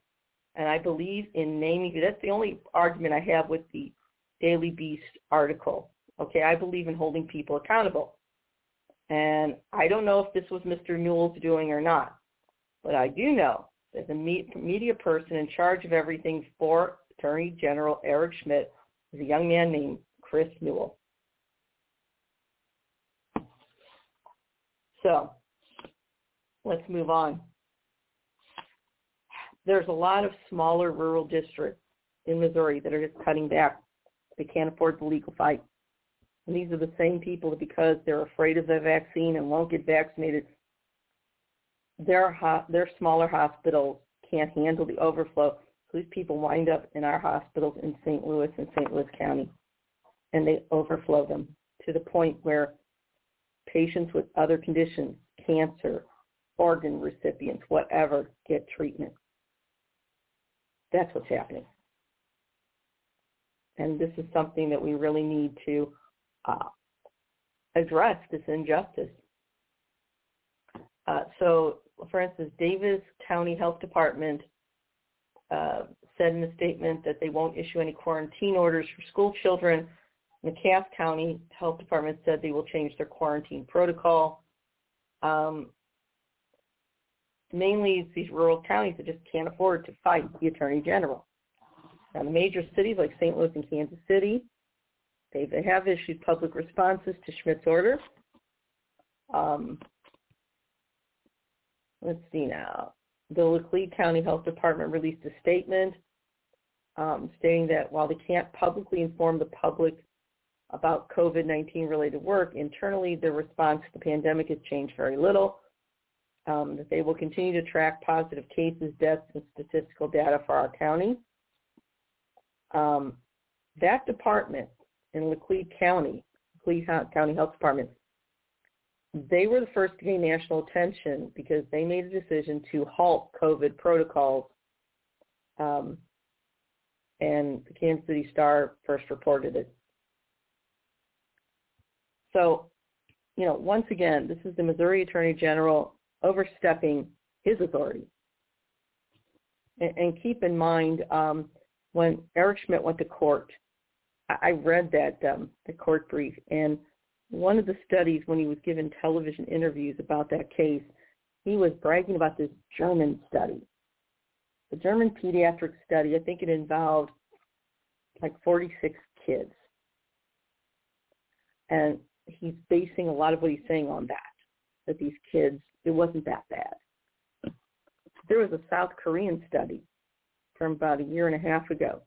and I believe in naming. That's the only argument I have with the Daily Beast article. Okay, I believe in holding people accountable. And I don't know if this was Mr. Newell's doing or not, but I do know that the media person in charge of everything for Attorney General Eric Schmitt is a young man named Chris Newell. So let's move on there's a lot of smaller rural districts in Missouri that are just cutting back They can't afford the legal fight. And these are the same people that because they're afraid of the vaccine and won't get vaccinated, their, their smaller hospitals can't handle the overflow. These people wind up in our hospitals in St. Louis and St. Louis County, and they overflow them to the point where patients with other conditions, cancer, organ recipients, whatever, get treatment. That's what's happening. And this is something that we really need to uh, address, this injustice. Uh, so, for instance, Davis County Health Department uh, said in a statement that they won't issue any quarantine orders for school children. Cass County Health Department said they will change their quarantine protocol. Um, mainly it's these rural counties that just can't afford to fight the Attorney General. Now, the major cities like St. Louis and Kansas City, they, have issued public responses to Schmitt's order. Um, let's see now. The Laclede County Health Department released a statement um, stating that while they can't publicly inform the public about COVID-19 related work, internally their response to the pandemic has changed very little um, that they will continue to track positive cases, deaths, and statistical data for our county. Um, that department in Laclede County, Laclede County Health Department, they were the first to gain national attention because they made a decision to halt COVID protocols. Um, and the Kansas City Star first reported it. So, you know, once again, this is the Missouri Attorney General overstepping his authority. And, and keep in mind, um, when Eric Schmitt went to court, I, I read that um, the court brief, and one of the studies when he was given television interviews about that case, he was bragging about this German study. The German pediatric study, I think it involved like 46 kids. And he's basing a lot of what he's saying on that, that these kids it wasn't that bad. There was a South Korean study from about a year and a half ago,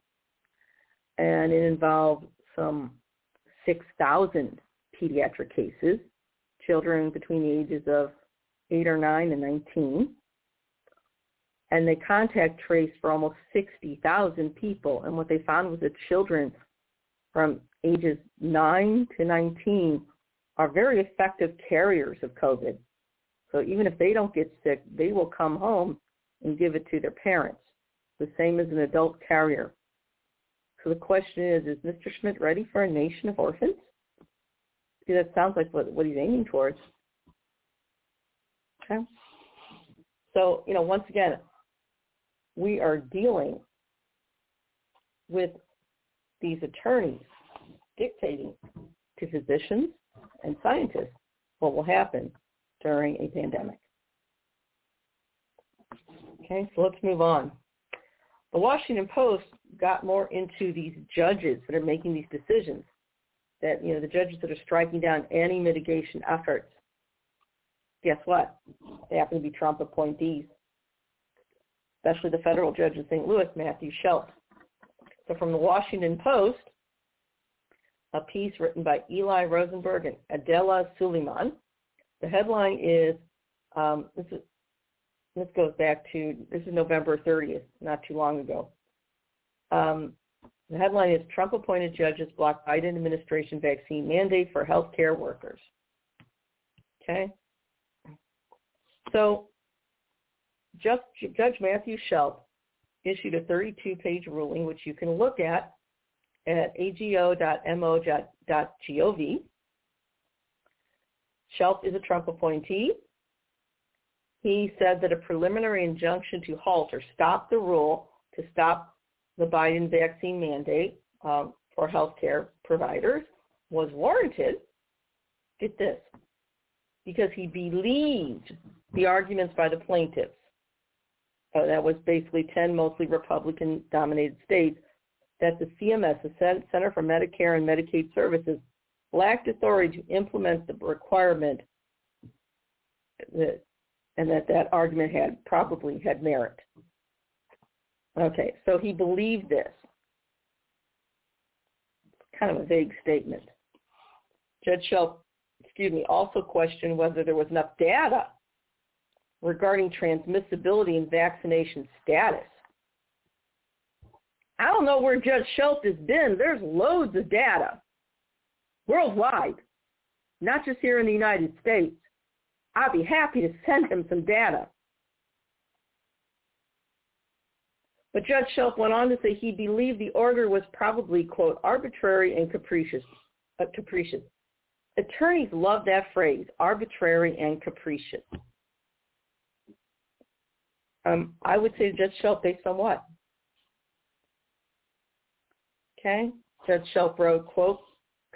and it involved some 6,000 pediatric cases, children between the ages of 8 or 9 and 19. And they contact traced for almost 60,000 people. And what they found was that children from ages 9 to 19 are very effective carriers of COVID. So even if they don't get sick, they will come home and give it to their parents, the same as an adult carrier. So the question is, is Mr. Schmitt ready for a nation of orphans? See, that sounds like what, what he's aiming towards. Okay. So, you know, once again, we are dealing with these attorneys dictating to physicians and scientists what will happen during a pandemic. Okay, so let's move on. The Washington Post got more into these judges that are making these decisions, that, you know, the judges that are striking down any mitigation efforts. Guess what? They happen to be Trump appointees, especially the federal judge in St. Louis, Matthew Schelp. So from the Washington Post, a piece written by Eli Rosenberg and Adela Suliman the headline is um, this is this goes back to this is November 30th, not too long ago. Um, the headline is Trump appointed judges block Biden administration vaccine mandate for healthcare workers. Okay. So just, Judge Matthew Schelp issued a 32-page ruling, which you can look at at ago.mo.gov. Schelp is a Trump appointee. He said that a preliminary injunction to halt or stop the rule to stop the Biden vaccine mandate um, for healthcare providers was warranted. Get this, because he believed the arguments by the plaintiffs. Uh, that was basically 10 mostly Republican-dominated states that the CMS, the Center for Medicare and Medicaid Services, lacked authority to implement the requirement that, and that that argument had probably had merit. Okay, so he believed this. kind of a vague statement. Judge Schelp, excuse me, also questioned whether there was enough data regarding transmissibility and vaccination status. I don't know where Judge Schelp has been. There's loads of data worldwide, not just here in the United States. I'd be happy to send him some data. But Judge Schelp went on to say he believed the order was probably, quote, arbitrary and capricious. Uh, capricious. Attorneys love that phrase, arbitrary and capricious. Um, I would say Judge Schelp based on what? Okay. Judge Schelp wrote, quote,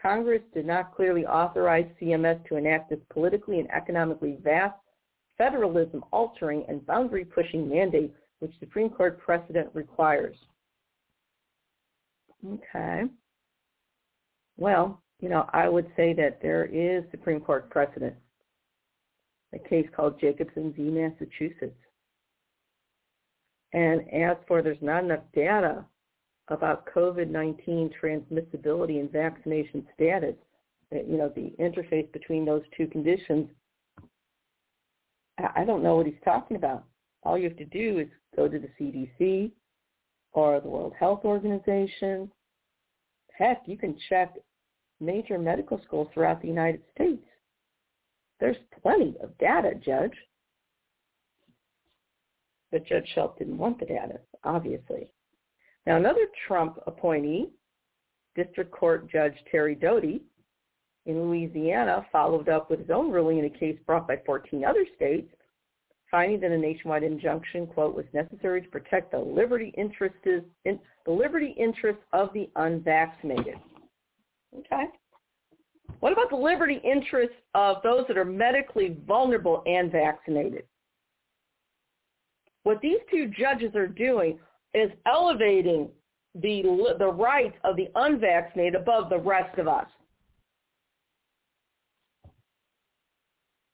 Congress did not clearly authorize CMS to enact this politically and economically vast federalism altering and boundary pushing mandate which Supreme Court precedent requires. Okay. Well, you know, I would say that there is Supreme Court precedent. A case called Jacobson v. Massachusetts. And as for there's not enough data about COVID-19 transmissibility and vaccination status, you know, the interface between those two conditions, I don't know what he's talking about. All you have to do is go to the CDC or the World Health Organization. Heck, you can check major medical schools throughout the United States. There's plenty of data, Judge. But Judge Schelp didn't want the data, obviously. Now, another Trump appointee, District Court Judge Terry Doughty in Louisiana, followed up with his own ruling in a case brought by 14 other states, finding that a nationwide injunction, quote, was necessary to protect the liberty interests, in, the liberty interests of the unvaccinated. Okay. What about the liberty interests of those that are medically vulnerable and vaccinated? What these two judges are doing is elevating the, the rights of the unvaccinated above the rest of us.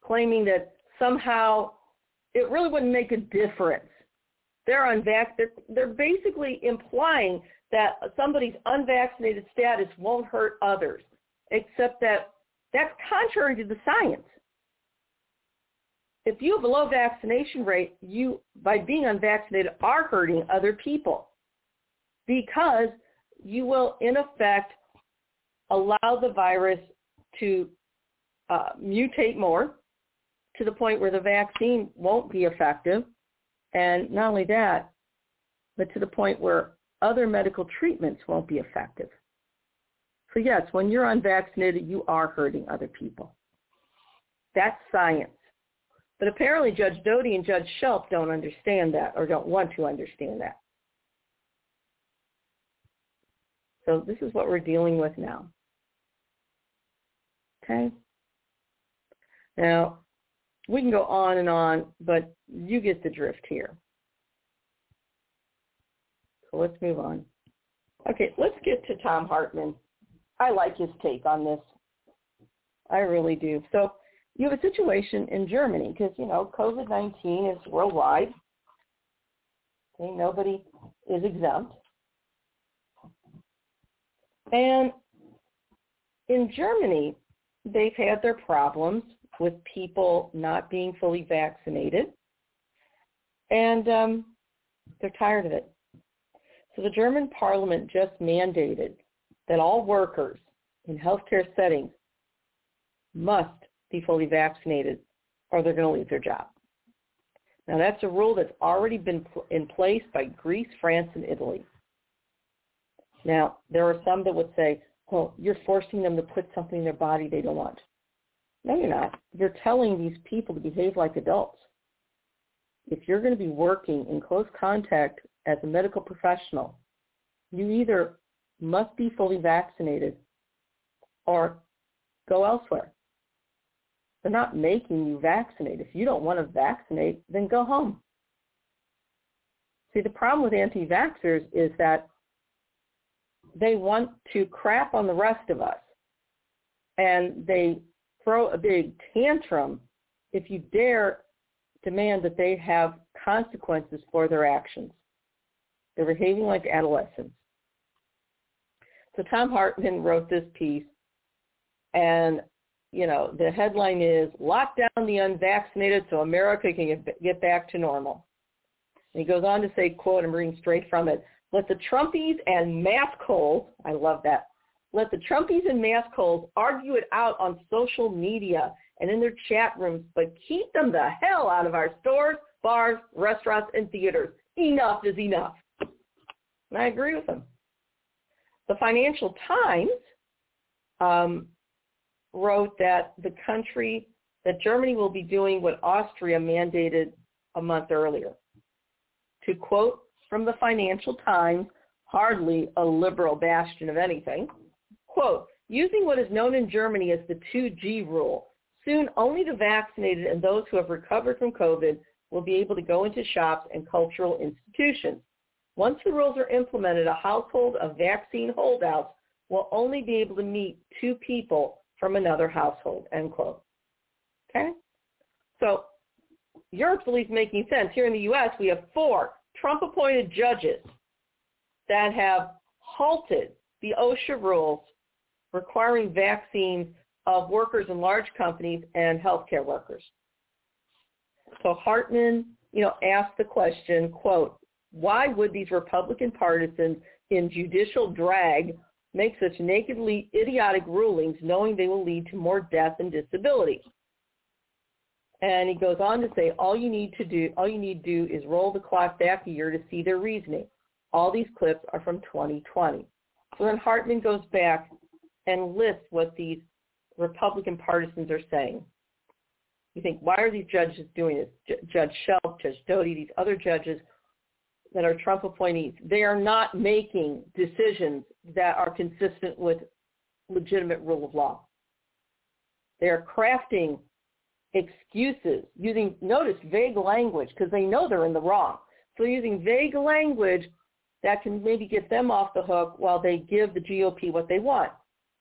Claiming that somehow it really wouldn't make a difference. They're unvaccinated. They're basically implying that somebody's unvaccinated status won't hurt others, except that that's contrary to the science if you have a low vaccination rate, you, by being unvaccinated, are hurting other people because you will, in effect, allow the virus to uh, mutate more to the point where the vaccine won't be effective. And not only that, but to the point where other medical treatments won't be effective. So yes, when you're unvaccinated, you are hurting other people. That's science. But apparently Judge Doughty and Judge Schelp don't understand that or don't want to understand that. So this is what we're dealing with now. Okay? Now, we can go on and on, but you get the drift here. So let's move on. Okay, let's get to Thom Hartmann. I like his take on this. I really do. So you have a situation in Germany because, you know, COVID-19 is worldwide. Okay, nobody is exempt. And in Germany, they've had their problems with people not being fully vaccinated. And um, they're tired of it. So the German parliament just mandated that all workers in healthcare settings must be fully vaccinated or they're going to lose their job. Now that's a rule that's already been in place by Greece, France, and Italy. Now, there are some that would say, well, you're forcing them to put something in their body they don't want. No, you're not. You're telling these people to behave like adults. If you're going to be working in close contact as a medical professional, you either must be fully vaccinated or go elsewhere. They're not making you vaccinate. If you don't want to vaccinate, then go home. See, the problem with anti-vaxxers is that they want to crap on the rest of us. And they throw a big tantrum if you dare demand that they have consequences for their actions. They're behaving like adolescents. So Thom Hartmann wrote this piece, and you know the headline is "Lock down the unvaccinated so America can get, back to normal." And he goes on to say, "quote I'm reading straight from it: Let the Trumpies and mask holes, I love that. Let the Trumpies and mask holes argue it out on social media and in their chat rooms, but keep them the hell out of our stores, bars, restaurants, and theaters. Enough is enough." And I agree with him. The Financial Times um, wrote that the country, that Germany will be doing what Austria mandated a month earlier. To quote from the Financial Times, hardly a liberal bastion of anything, quote, using what is known in Germany as the 2G rule, soon only the vaccinated and those who have recovered from COVID will be able to go into shops and cultural institutions. Once the rules are implemented, a household of vaccine holdouts will only be able to meet two people from another household, end quote. Okay? So Europe's at least making sense. Here in the U.S., we have four Trump-appointed judges that have halted the OSHA rules requiring vaccines of workers in large companies and healthcare workers. So Hartmann, you know, asked the question, quote, why would these Republican partisans in judicial drag make such nakedly idiotic rulings knowing they will lead to more death and disability? And he goes on to say, all you need to do, all you need to do is roll the clock back a year to see their reasoning. All these clips are from 2020. So then Hartmann goes back and lists what these Republican partisans are saying. You think, why are these judges doing this? J- Judge Schelp, Judge Doughty, these other judges that are Trump appointees, they are not making decisions that are consistent with legitimate rule of law. They are crafting excuses using, notice, vague language because they know they're in the wrong. So using vague language that can maybe get them off the hook while they give the GOP what they want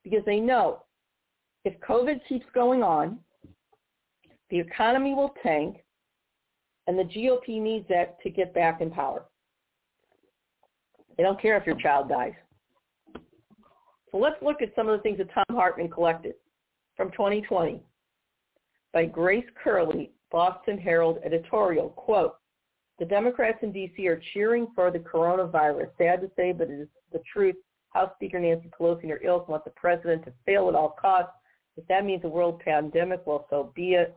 because they know if COVID keeps going on, the economy will tank and the GOP needs that to get back in power. They don't care if your child dies. So let's look at some of the things that Thom Hartmann collected from 2020 by Grace Curley, Boston Herald editorial. Quote, the Democrats in D.C. are cheering for the coronavirus. Sad to say, but it is the truth. House Speaker Nancy Pelosi and her ilk want the president to fail at all costs. If that means a world pandemic, well, so be it.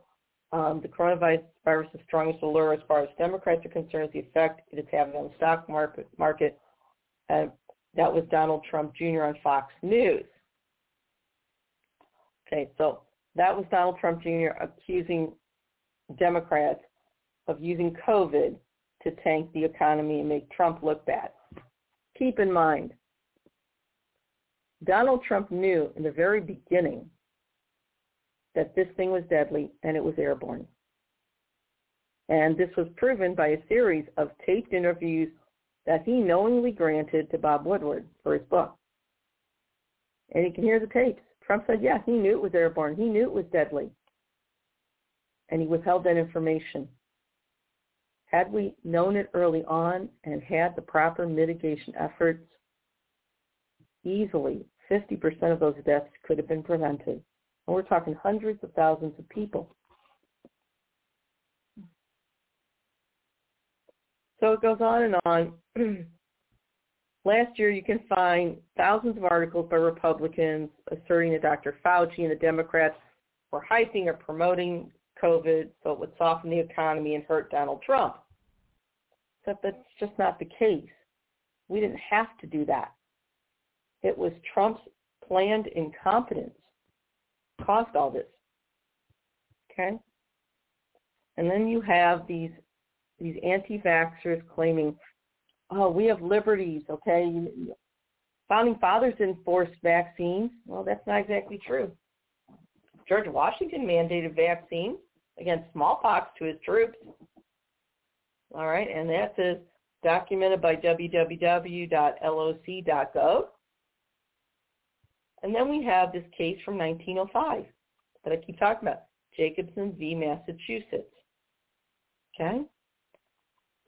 Um, the coronavirus virus's strongest allure as far as Democrats are concerned is the effect it is having on the stock market, market uh, that was Donald Trump Jr. on Fox News. Okay, so that was Donald Trump Jr. accusing Democrats of using COVID to tank the economy and make Trump look bad. Keep in mind, Donald Trump knew in the very beginning that this thing was deadly and it was airborne. And this was proven by a series of taped interviews that he knowingly granted to Bob Woodward for his book. And you can hear the tapes. Trump said, yeah, he knew it was airborne. He knew it was deadly. And he withheld that information. Had we known it early on and had the proper mitigation efforts, easily 50% of those deaths could have been prevented. And we're talking hundreds of thousands of people. So it goes on and on. Last year, you can find thousands of articles by Republicans asserting that Dr. Fauci and the Democrats were hyping or promoting COVID so it would soften the economy and hurt Donald Trump. Except that's just not the case. We didn't have to do that. It was Trump's planned incompetence caused all this. Okay? And then you have these these anti-vaxxers claiming, oh, we have liberties, okay? Founding fathers enforced vaccines. Well, that's not exactly true. George Washington mandated vaccines against smallpox to his troops. All right, and that is documented by www.loc.gov. And then we have this case from 1905 that I keep talking about, Jacobson v. Massachusetts. Okay?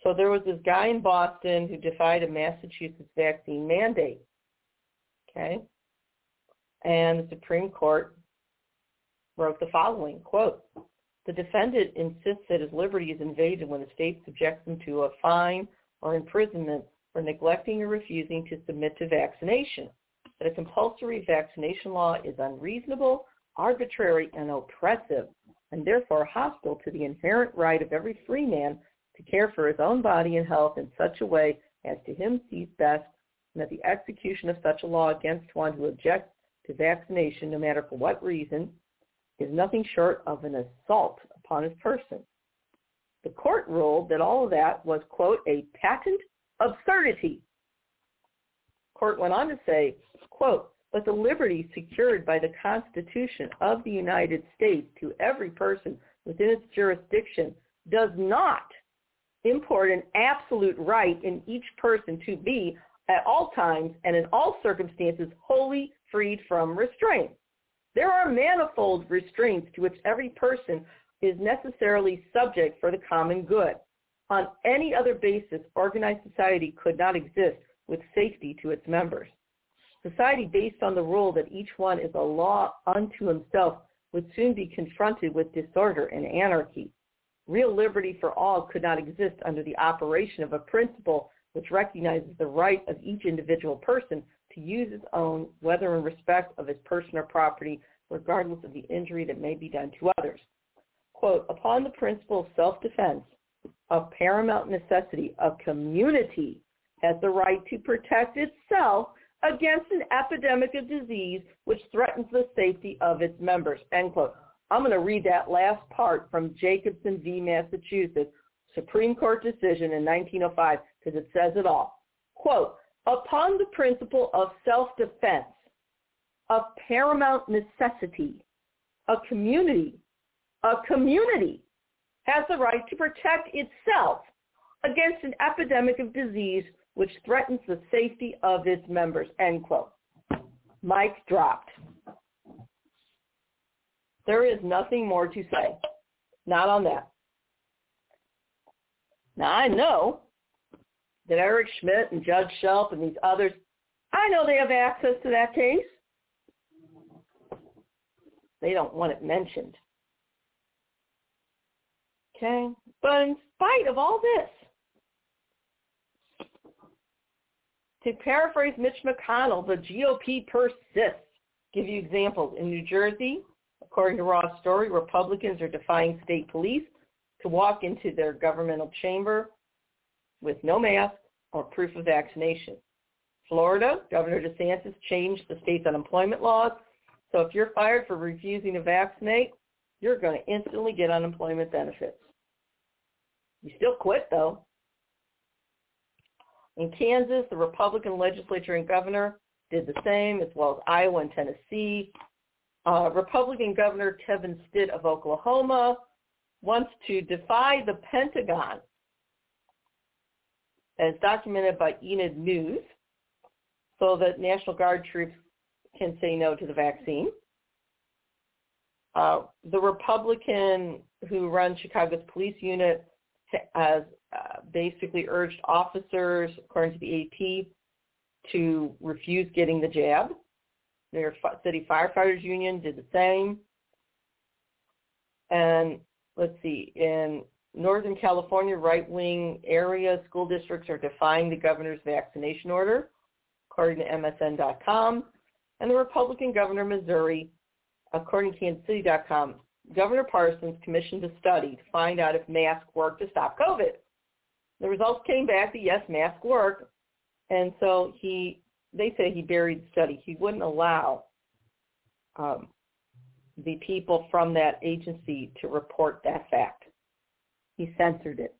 So there was this guy in Boston who defied a Massachusetts vaccine mandate. Okay? And the Supreme Court wrote the following, quote, the defendant insists that his liberty is invaded when the state subjects him to a fine or imprisonment for neglecting or refusing to submit to vaccination. That a compulsory vaccination law is unreasonable, arbitrary, and oppressive, and therefore hostile to the inherent right of every free man to care for his own body and health in such a way as to him sees best, and that the execution of such a law against one who objects to vaccination, no matter for what reason, is nothing short of an assault upon his person. The court ruled that all of that was, quote, a patent absurdity. Court went on to say, quote, but the liberty secured by the Constitution of the United States to every person within its jurisdiction does not import an absolute right in each person to be at all times and in all circumstances wholly freed from restraint. There are manifold restraints to which every person is necessarily subject for the common good. On any other basis, organized society could not exist with safety to its members. Society based on the rule that each one is a law unto himself would soon be confronted with disorder and anarchy. Real liberty for all could not exist under the operation of a principle which recognizes the right of each individual person to use his own, whether in respect of his person or property, regardless of the injury that may be done to others. Quote, upon the principle of self-defense, of paramount necessity, a community has the right to protect itself against an epidemic of disease which threatens the safety of its members, end quote. I'm going to read that last part from Jacobson v. Massachusetts, Supreme Court decision in 1905 because it says it all. Quote, upon the principle of self-defense, of paramount necessity, a community, a community has the right to protect itself against an epidemic of disease which threatens the safety of its members, end quote. Mic dropped. There is nothing more to say. Not on that. Now I know that Eric Schmitt and Judge Schelp and these others, I know they have access to that case. They don't want it mentioned. Okay? But in spite of all this, to paraphrase Mitch McConnell, the GOP persists. Give you examples. In New Jersey, according to Raw Story, Republicans are defying state police to walk into their governmental chamber with no mask or proof of vaccination. Florida, Governor DeSantis changed the state's unemployment laws. So if you're fired for refusing to vaccinate, you're going to instantly get unemployment benefits. You still quit though. In Kansas, the Republican legislature and governor did the same, as well as Iowa and Tennessee. Uh, Republican Governor Kevin Stitt of Oklahoma wants to defy the Pentagon, as documented by Enid News, so that National Guard troops can say no to the vaccine. Uh, the Republican who runs Chicago's police unit has uh, basically urged officers, according to the AP, to refuse getting the jab. New York City Firefighters Union did the same. And let's see, in Northern California, right-wing area school districts are defying the governor's vaccination order, according to MSN.com. And the Republican governor of Missouri, according to KansasCity.com, Governor Parsons commissioned a study to find out if masks work to stop COVID. The results came back that yes, masks work, and so he, they say he buried the study. He wouldn't allow um, the people from that agency to report that fact. He censored it.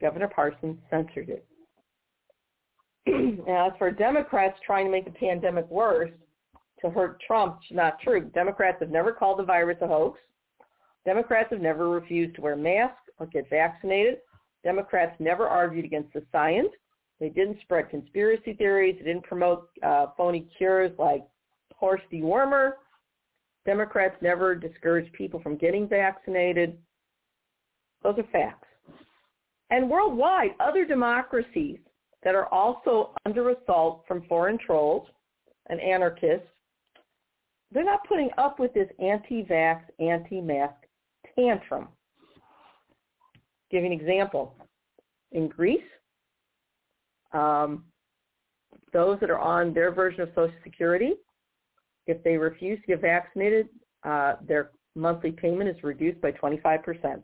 Governor Parsons censored it. as for Democrats trying to make the pandemic worse to hurt Trump, it's not true. Democrats have never called the virus a hoax. Democrats have never refused to wear masks or get vaccinated. Democrats never argued against the science. They didn't spread conspiracy theories. They didn't promote uh, phony cures like horse dewormer. Democrats never discouraged people from getting vaccinated. Those are facts. And worldwide, other democracies that are also under assault from foreign trolls, and anarchists, they're not putting up with this anti-vax, anti-mask tantrum. Give you an example. In Greece, um, those that are on their version of Social Security, if they refuse to get vaccinated, uh, their monthly payment is reduced by 25%.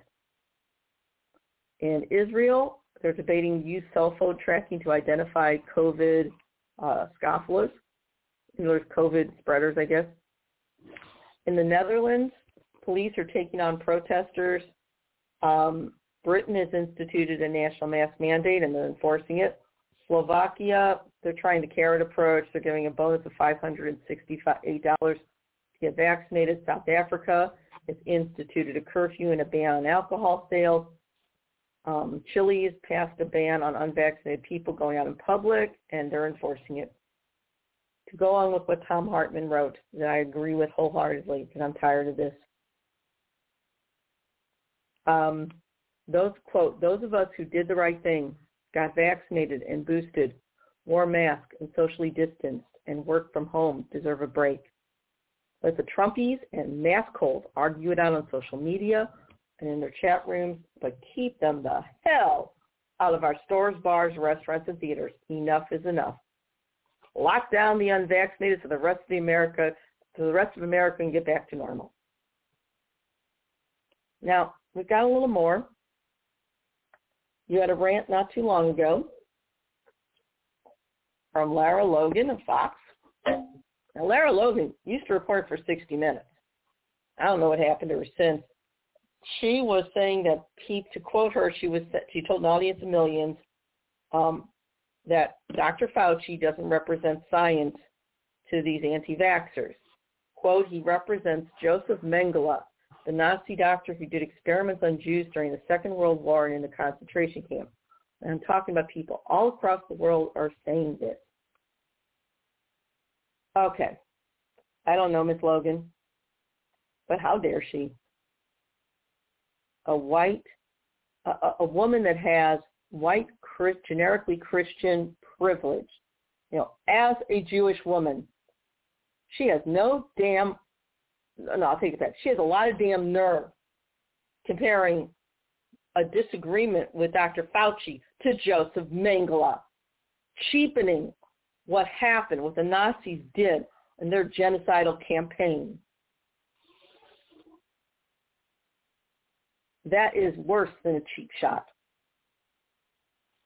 In Israel, they're debating use cell phone tracking to identify COVID uh, scofflers, you know, COVID spreaders, I guess. In the Netherlands, police are taking on protesters. Um, Britain has instituted a national mask mandate and they're enforcing it. Slovakia, they're trying the carrot approach. They're giving a bonus of $568 to get vaccinated. South Africa has instituted a curfew and a ban on alcohol sales. Um, Chile has passed a ban on unvaccinated people going out in public, and they're enforcing it. To go on with what Thom Hartmann wrote, that I agree with wholeheartedly, because I'm tired of this. Um, those quote, those of us who did the right thing, got vaccinated and boosted, wore masks and socially distanced, and worked from home deserve a break. Let the Trumpies and mask holes argue it out on social media and in their chat rooms, but keep them the hell out of our stores, bars, restaurants, and theaters. Enough is enough. Lock down the unvaccinated so the rest of the America, so the rest of America can get back to normal. Now, we've got a little more. You had a rant not too long ago from Lara Logan of Fox. Now, Lara Logan used to report for 60 Minutes. I don't know what happened to her since she was saying that he, to quote her, she was she told an audience of millions um, that Dr. Fauci doesn't represent science to these anti-vaxxers. Quote, he represents Joseph Mengele, the Nazi doctor who did experiments on Jews during the Second World War and in the concentration camp. And I'm talking about people all across the world are saying this. Okay. I don't know, Miss Logan, but how dare she? a white, a, a woman that has white, generically Christian privilege, you know, as a Jewish woman, she has no damn, no, I'll take it back. She has a lot of damn nerve comparing a disagreement with Dr. Fauci to Joseph Mengele, cheapening what happened, what the Nazis did in their genocidal campaign. that is worse than a cheap shot.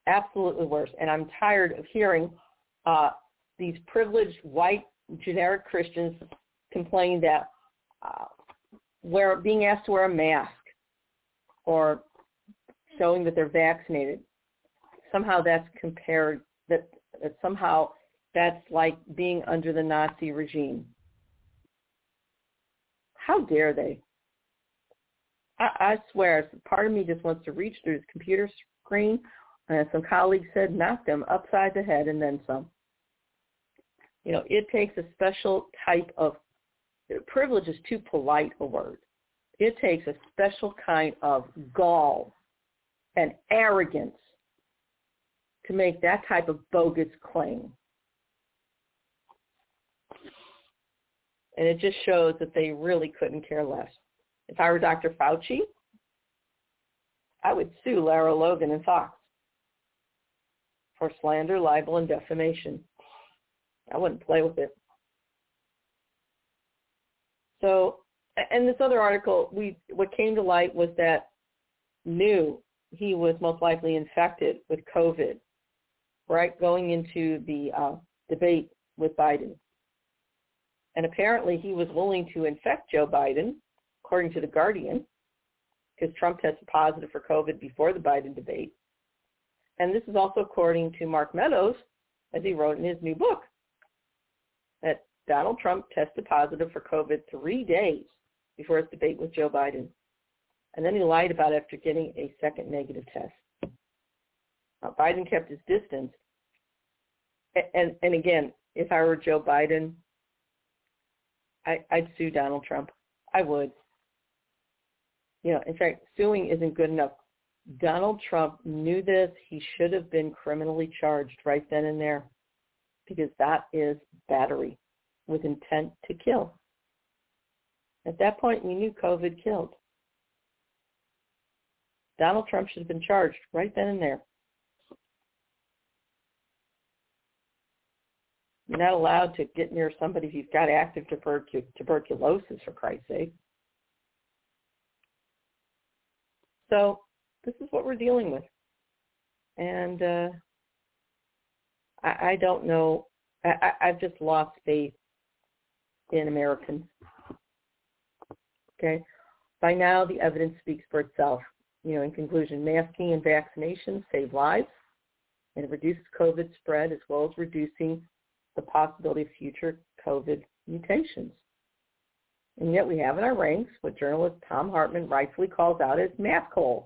Absolutely worse. And I'm tired of hearing uh, these privileged white generic Christians complain that uh, wear, being asked to wear a mask or showing that they're vaccinated, somehow that's compared, that, that somehow that's like being under the Nazi regime. How dare they? I, I swear, part of me just wants to reach through his computer screen, and some colleagues said, knock them upside the head and then some. You know, it takes a special type of privilege is too polite a word. It takes a special kind of gall and arrogance to make that type of bogus claim. And it just shows that they really couldn't care less. If I were Dr. Fauci, I would sue Lara Logan and Fox for slander, libel, and defamation. I wouldn't play with it. So, and this other article, we what came to light was that knew he was most likely infected with COVID, right, going into the uh, debate with Biden. And apparently he was willing to infect Joe Biden according to The Guardian, because Trump tested positive for COVID before the Biden debate. And this is also according to Mark Meadows, as he wrote in his new book, Donald Trump tested positive for COVID three days before his debate with Joe Biden. And then he lied about it after getting a second negative test. Now, Biden kept his distance. And, and, and again, if I were Joe Biden, I, I'd sue Donald Trump. I would you know, in fact, suing isn't good enough. Donald Trump knew this. He should have been criminally charged right then and there because that is battery. With intent to kill. At that point, we knew COVID killed. Donald Trump should have been charged right then and there. You're not allowed to get near somebody if you've got active tuberculosis, for Christ's sake. So this is what we're dealing with. And uh, I, I don't know. I, I've just lost faith in Americans. Okay? By now, the evidence speaks for itself. You know, in conclusion, masking and vaccinations save lives and it reduces COVID spread as well as reducing the possibility of future COVID mutations. And yet we have in our ranks what journalist Thom Hartmann rightfully calls out as mask holes.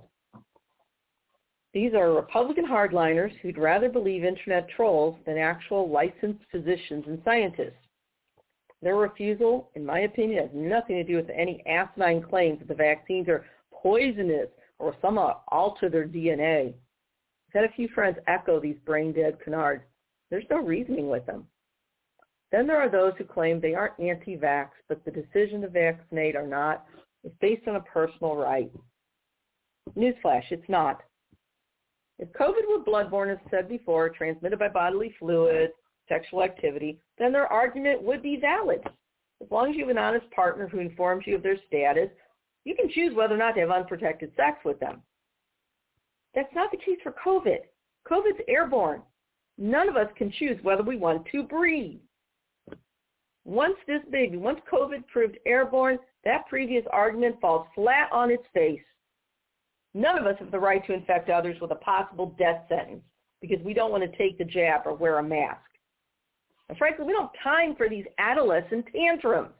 These are Republican hardliners who'd rather believe internet trolls than actual licensed physicians and scientists. Their refusal, in my opinion, has nothing to do with any asinine claims that the vaccines are poisonous or somehow alter their DNA. I've had a few friends echo these brain-dead canards. There's no reasoning with them. Then there are those who claim they aren't anti-vax, but the decision to vaccinate or not is based on a personal right. Newsflash, it's not. If COVID were bloodborne, as said before, transmitted by bodily fluids, sexual activity, then their argument would be valid. As long as you have an honest partner who informs you of their status, you can choose whether or not to have unprotected sex with them. That's not the case for COVID. COVID's airborne. None of us can choose whether we want to breathe. Once this big, once COVID proved airborne, that previous argument falls flat on its face. None of us have the right to infect others with a possible death sentence because we don't want to take the jab or wear a mask. And frankly, we don't have time for these adolescent tantrums.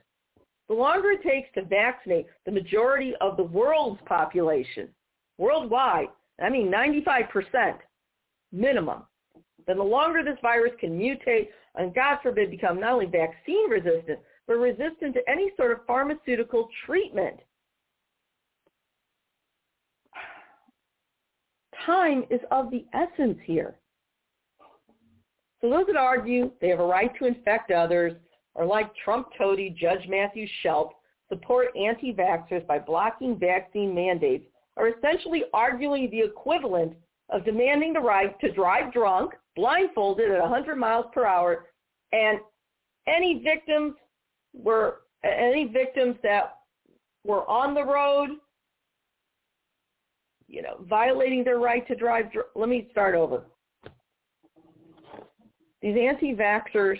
The longer it takes to vaccinate the majority of the world's population, worldwide, I mean 95% minimum, then the longer this virus can mutate and God forbid become not only vaccine resistant, but resistant to any sort of pharmaceutical treatment. Time is of the essence here. So those that argue they have a right to infect others are like Trump toady Judge Matthew Schelp, support anti-vaxxers by blocking vaccine mandates, are essentially arguing the equivalent of demanding the right to drive drunk blindfolded at 100 miles per hour, and any victims were any victims that were on the road, you know, violating their right to drive. Let me start over. These anti-vaxxers,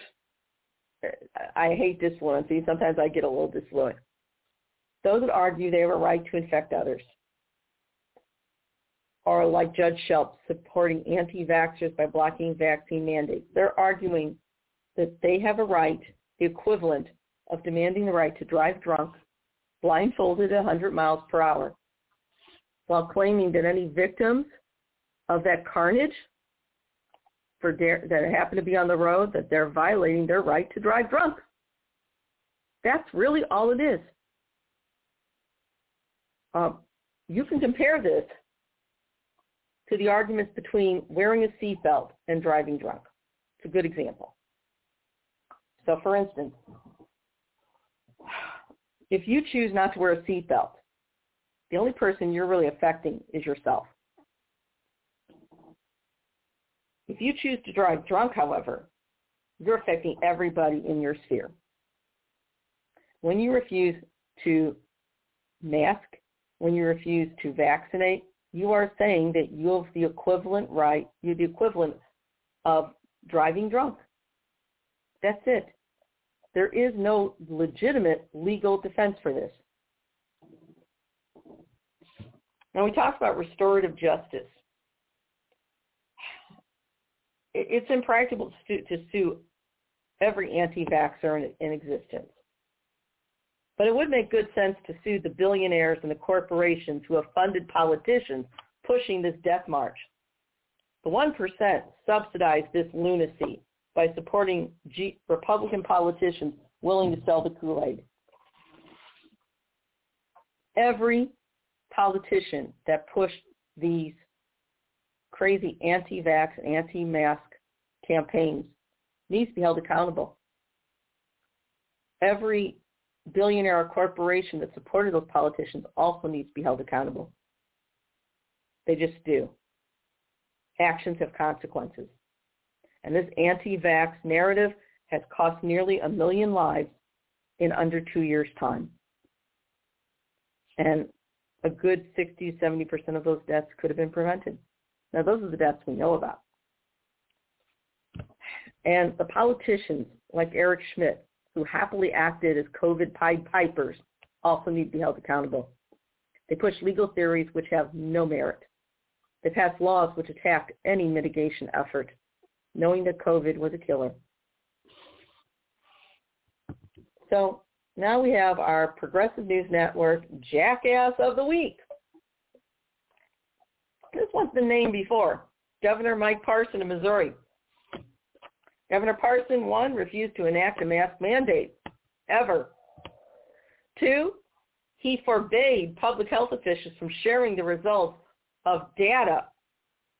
I hate disfluency. Sometimes I get a little disfluent. Those that argue they have a right to infect others are like Judge Schelp supporting anti-vaxxers by blocking vaccine mandates. They're arguing that they have a right, the equivalent of demanding the right to drive drunk, blindfolded at 100 miles per hour, while claiming that any victims of that carnage for dare, that happen to be on the road, that they're violating their right to drive drunk. That's really all it is. Um, you can compare this to the arguments between wearing a seatbelt and driving drunk. It's a good example. So for instance, if you choose not to wear a seatbelt, the only person you're really affecting is yourself. If you choose to drive drunk, however, you're affecting everybody in your sphere. When you refuse to mask, when you refuse to vaccinate, you are saying that you have the equivalent right, you're the equivalent of driving drunk. That's it. There is no legitimate legal defense for this. Now we talked about restorative justice. It's impractical to sue, to sue every anti-vaxxer in, in existence. But it would make good sense to sue the billionaires and the corporations who have funded politicians pushing this death march. The 1% subsidized this lunacy by supporting G- Republican politicians willing to sell the Kool-Aid. Every politician that pushed these crazy anti-vax, anti-mask campaigns needs to be held accountable. every billionaire or corporation that supported those politicians also needs to be held accountable. They just do. Actions have consequences. And this anti-vax narrative has cost nearly a million lives in under two years' time. And a good 60, 70% of those deaths could have been prevented. Now, those are the deaths we know about. And the politicians like Eric Schmitt, who happily acted as COVID Pied Pipers, also need to be held accountable. They push legal theories which have no merit. They passed laws which attacked any mitigation effort, knowing that COVID was a killer. So now we have our Progressive News Network Jackass of the Week. This one's been named before. Governor Mike Parson of Missouri. Governor Parson, one, refused to enact a mask mandate, ever. Two, he forbade public health officials from sharing the results of data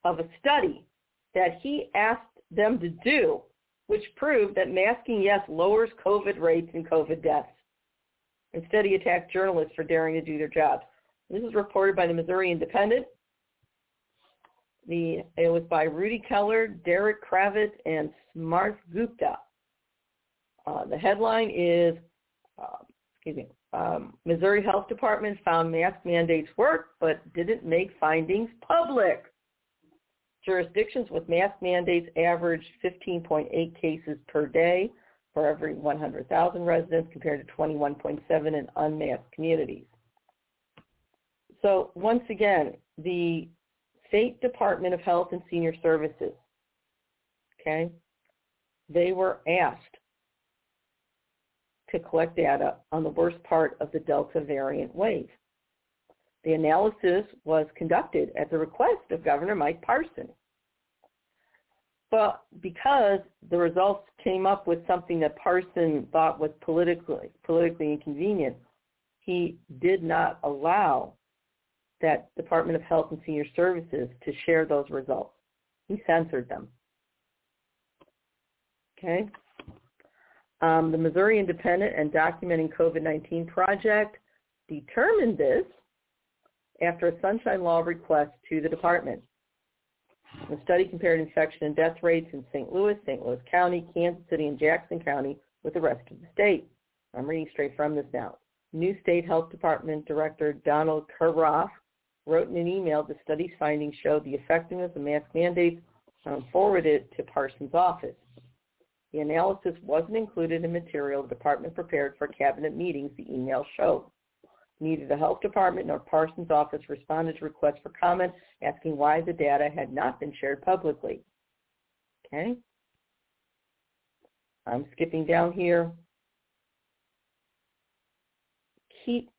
of a study that he asked them to do, which proved that masking, yes, lowers COVID rates and COVID deaths. Instead, he attacked journalists for daring to do their jobs. This is reported by the Missouri Independent. The, it was by Rudi Keller, Derek Kravitz, and Samarth Gupta. Uh, the headline is, uh, excuse me, um, Missouri Health Department found mask mandates work, but didn't make findings public. Jurisdictions with mask mandates averaged 15.8 cases per day for every 100,000 residents compared to 21.7 in unmasked communities. So once again, the State Department of Health and Senior Services, okay, they were asked to collect data on the worst part of the Delta variant wave. The analysis was conducted at the request of Governor Mike Parson. But because the results came up with something that Parson thought was politically politically inconvenient, he did not allow that Department of Health and Senior Services to share those results. He censored them. Okay. Um, the Missouri Independent and Documenting COVID-19 Project determined this after a Sunshine Law request to the department. The study compared infection and death rates in St. Louis, St. Louis County, Kansas City, and Jackson County with the rest of the state. I'm reading straight from this now. New State Health Department Director Donald Kauerauf wrote in an email the study's findings showed the effectiveness of mask mandates and forwarded to Parsons' office. The analysis wasn't included in material the department prepared for cabinet meetings, the email showed. Neither the health department nor Parsons' office responded to requests for comment asking why the data had not been shared publicly. Okay? I'm skipping down here. Keep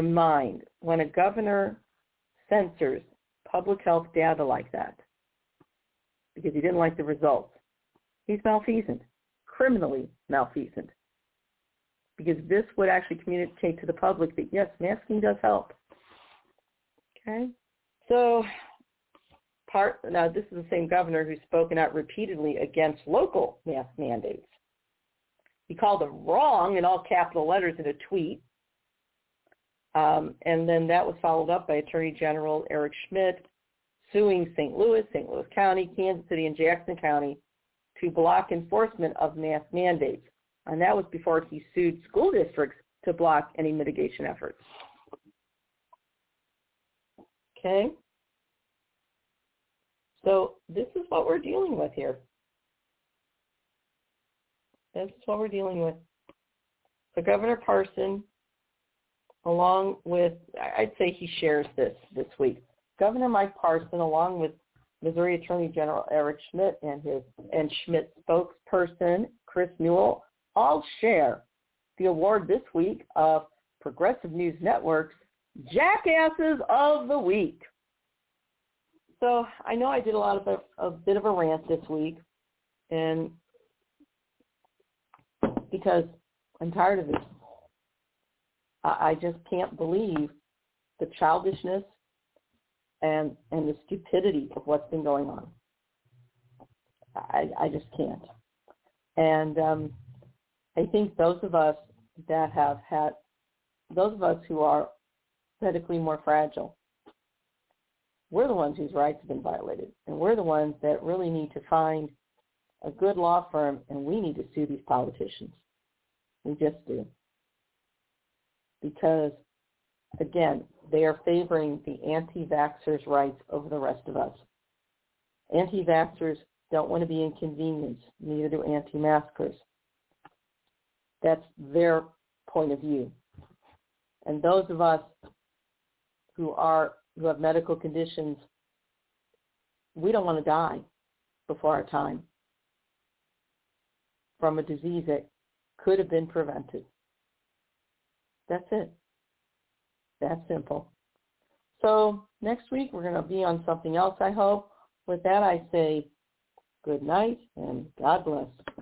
mind when a governor censors public health data like that because he didn't like the results, he's malfeasant, criminally malfeasant. Because this would actually communicate to the public that yes, masking does help. Okay? So part now this is the same governor who's spoken out repeatedly against local mask mandates. He called them wrong in all capital letters in a tweet um, and then that was followed up by Attorney General Eric Schmitt suing St. Louis, St. Louis County, Kansas City, and Jackson County to block enforcement of mask mandates. And that was before he sued school districts to block any mitigation efforts. Okay? So this is what we're dealing with here. This is what we're dealing with. So Governor Parson along with, I'd say he shares this this week. Governor Mike Parson, along with Missouri Attorney General Eric Schmitt and his and Schmitt spokesperson Chris Nuelle, all share the award this week of Progressive News Network's Jackasses of the Week. So I know I did a lot of a, a bit of a rant this week, and because I'm tired of this I just can't believe the childishness and and the stupidity of what's been going on. I I just can't. And um, I think those of us that have had, those of us who are medically more fragile, we're the ones whose rights have been violated. And we're the ones that really need to find a good law firm and we need to sue these politicians. We just do. Because, again, they are favoring the anti-vaxxers' rights over the rest of us. Anti-vaxxers don't want to be inconvenienced, neither do anti-maskers. That's their point of view. And those of us who are who have medical conditions, we don't want to die before our time from a disease that could have been prevented. That's it. That simple. So next week we're going to be on something else, I hope. With that, I say good night and God bless.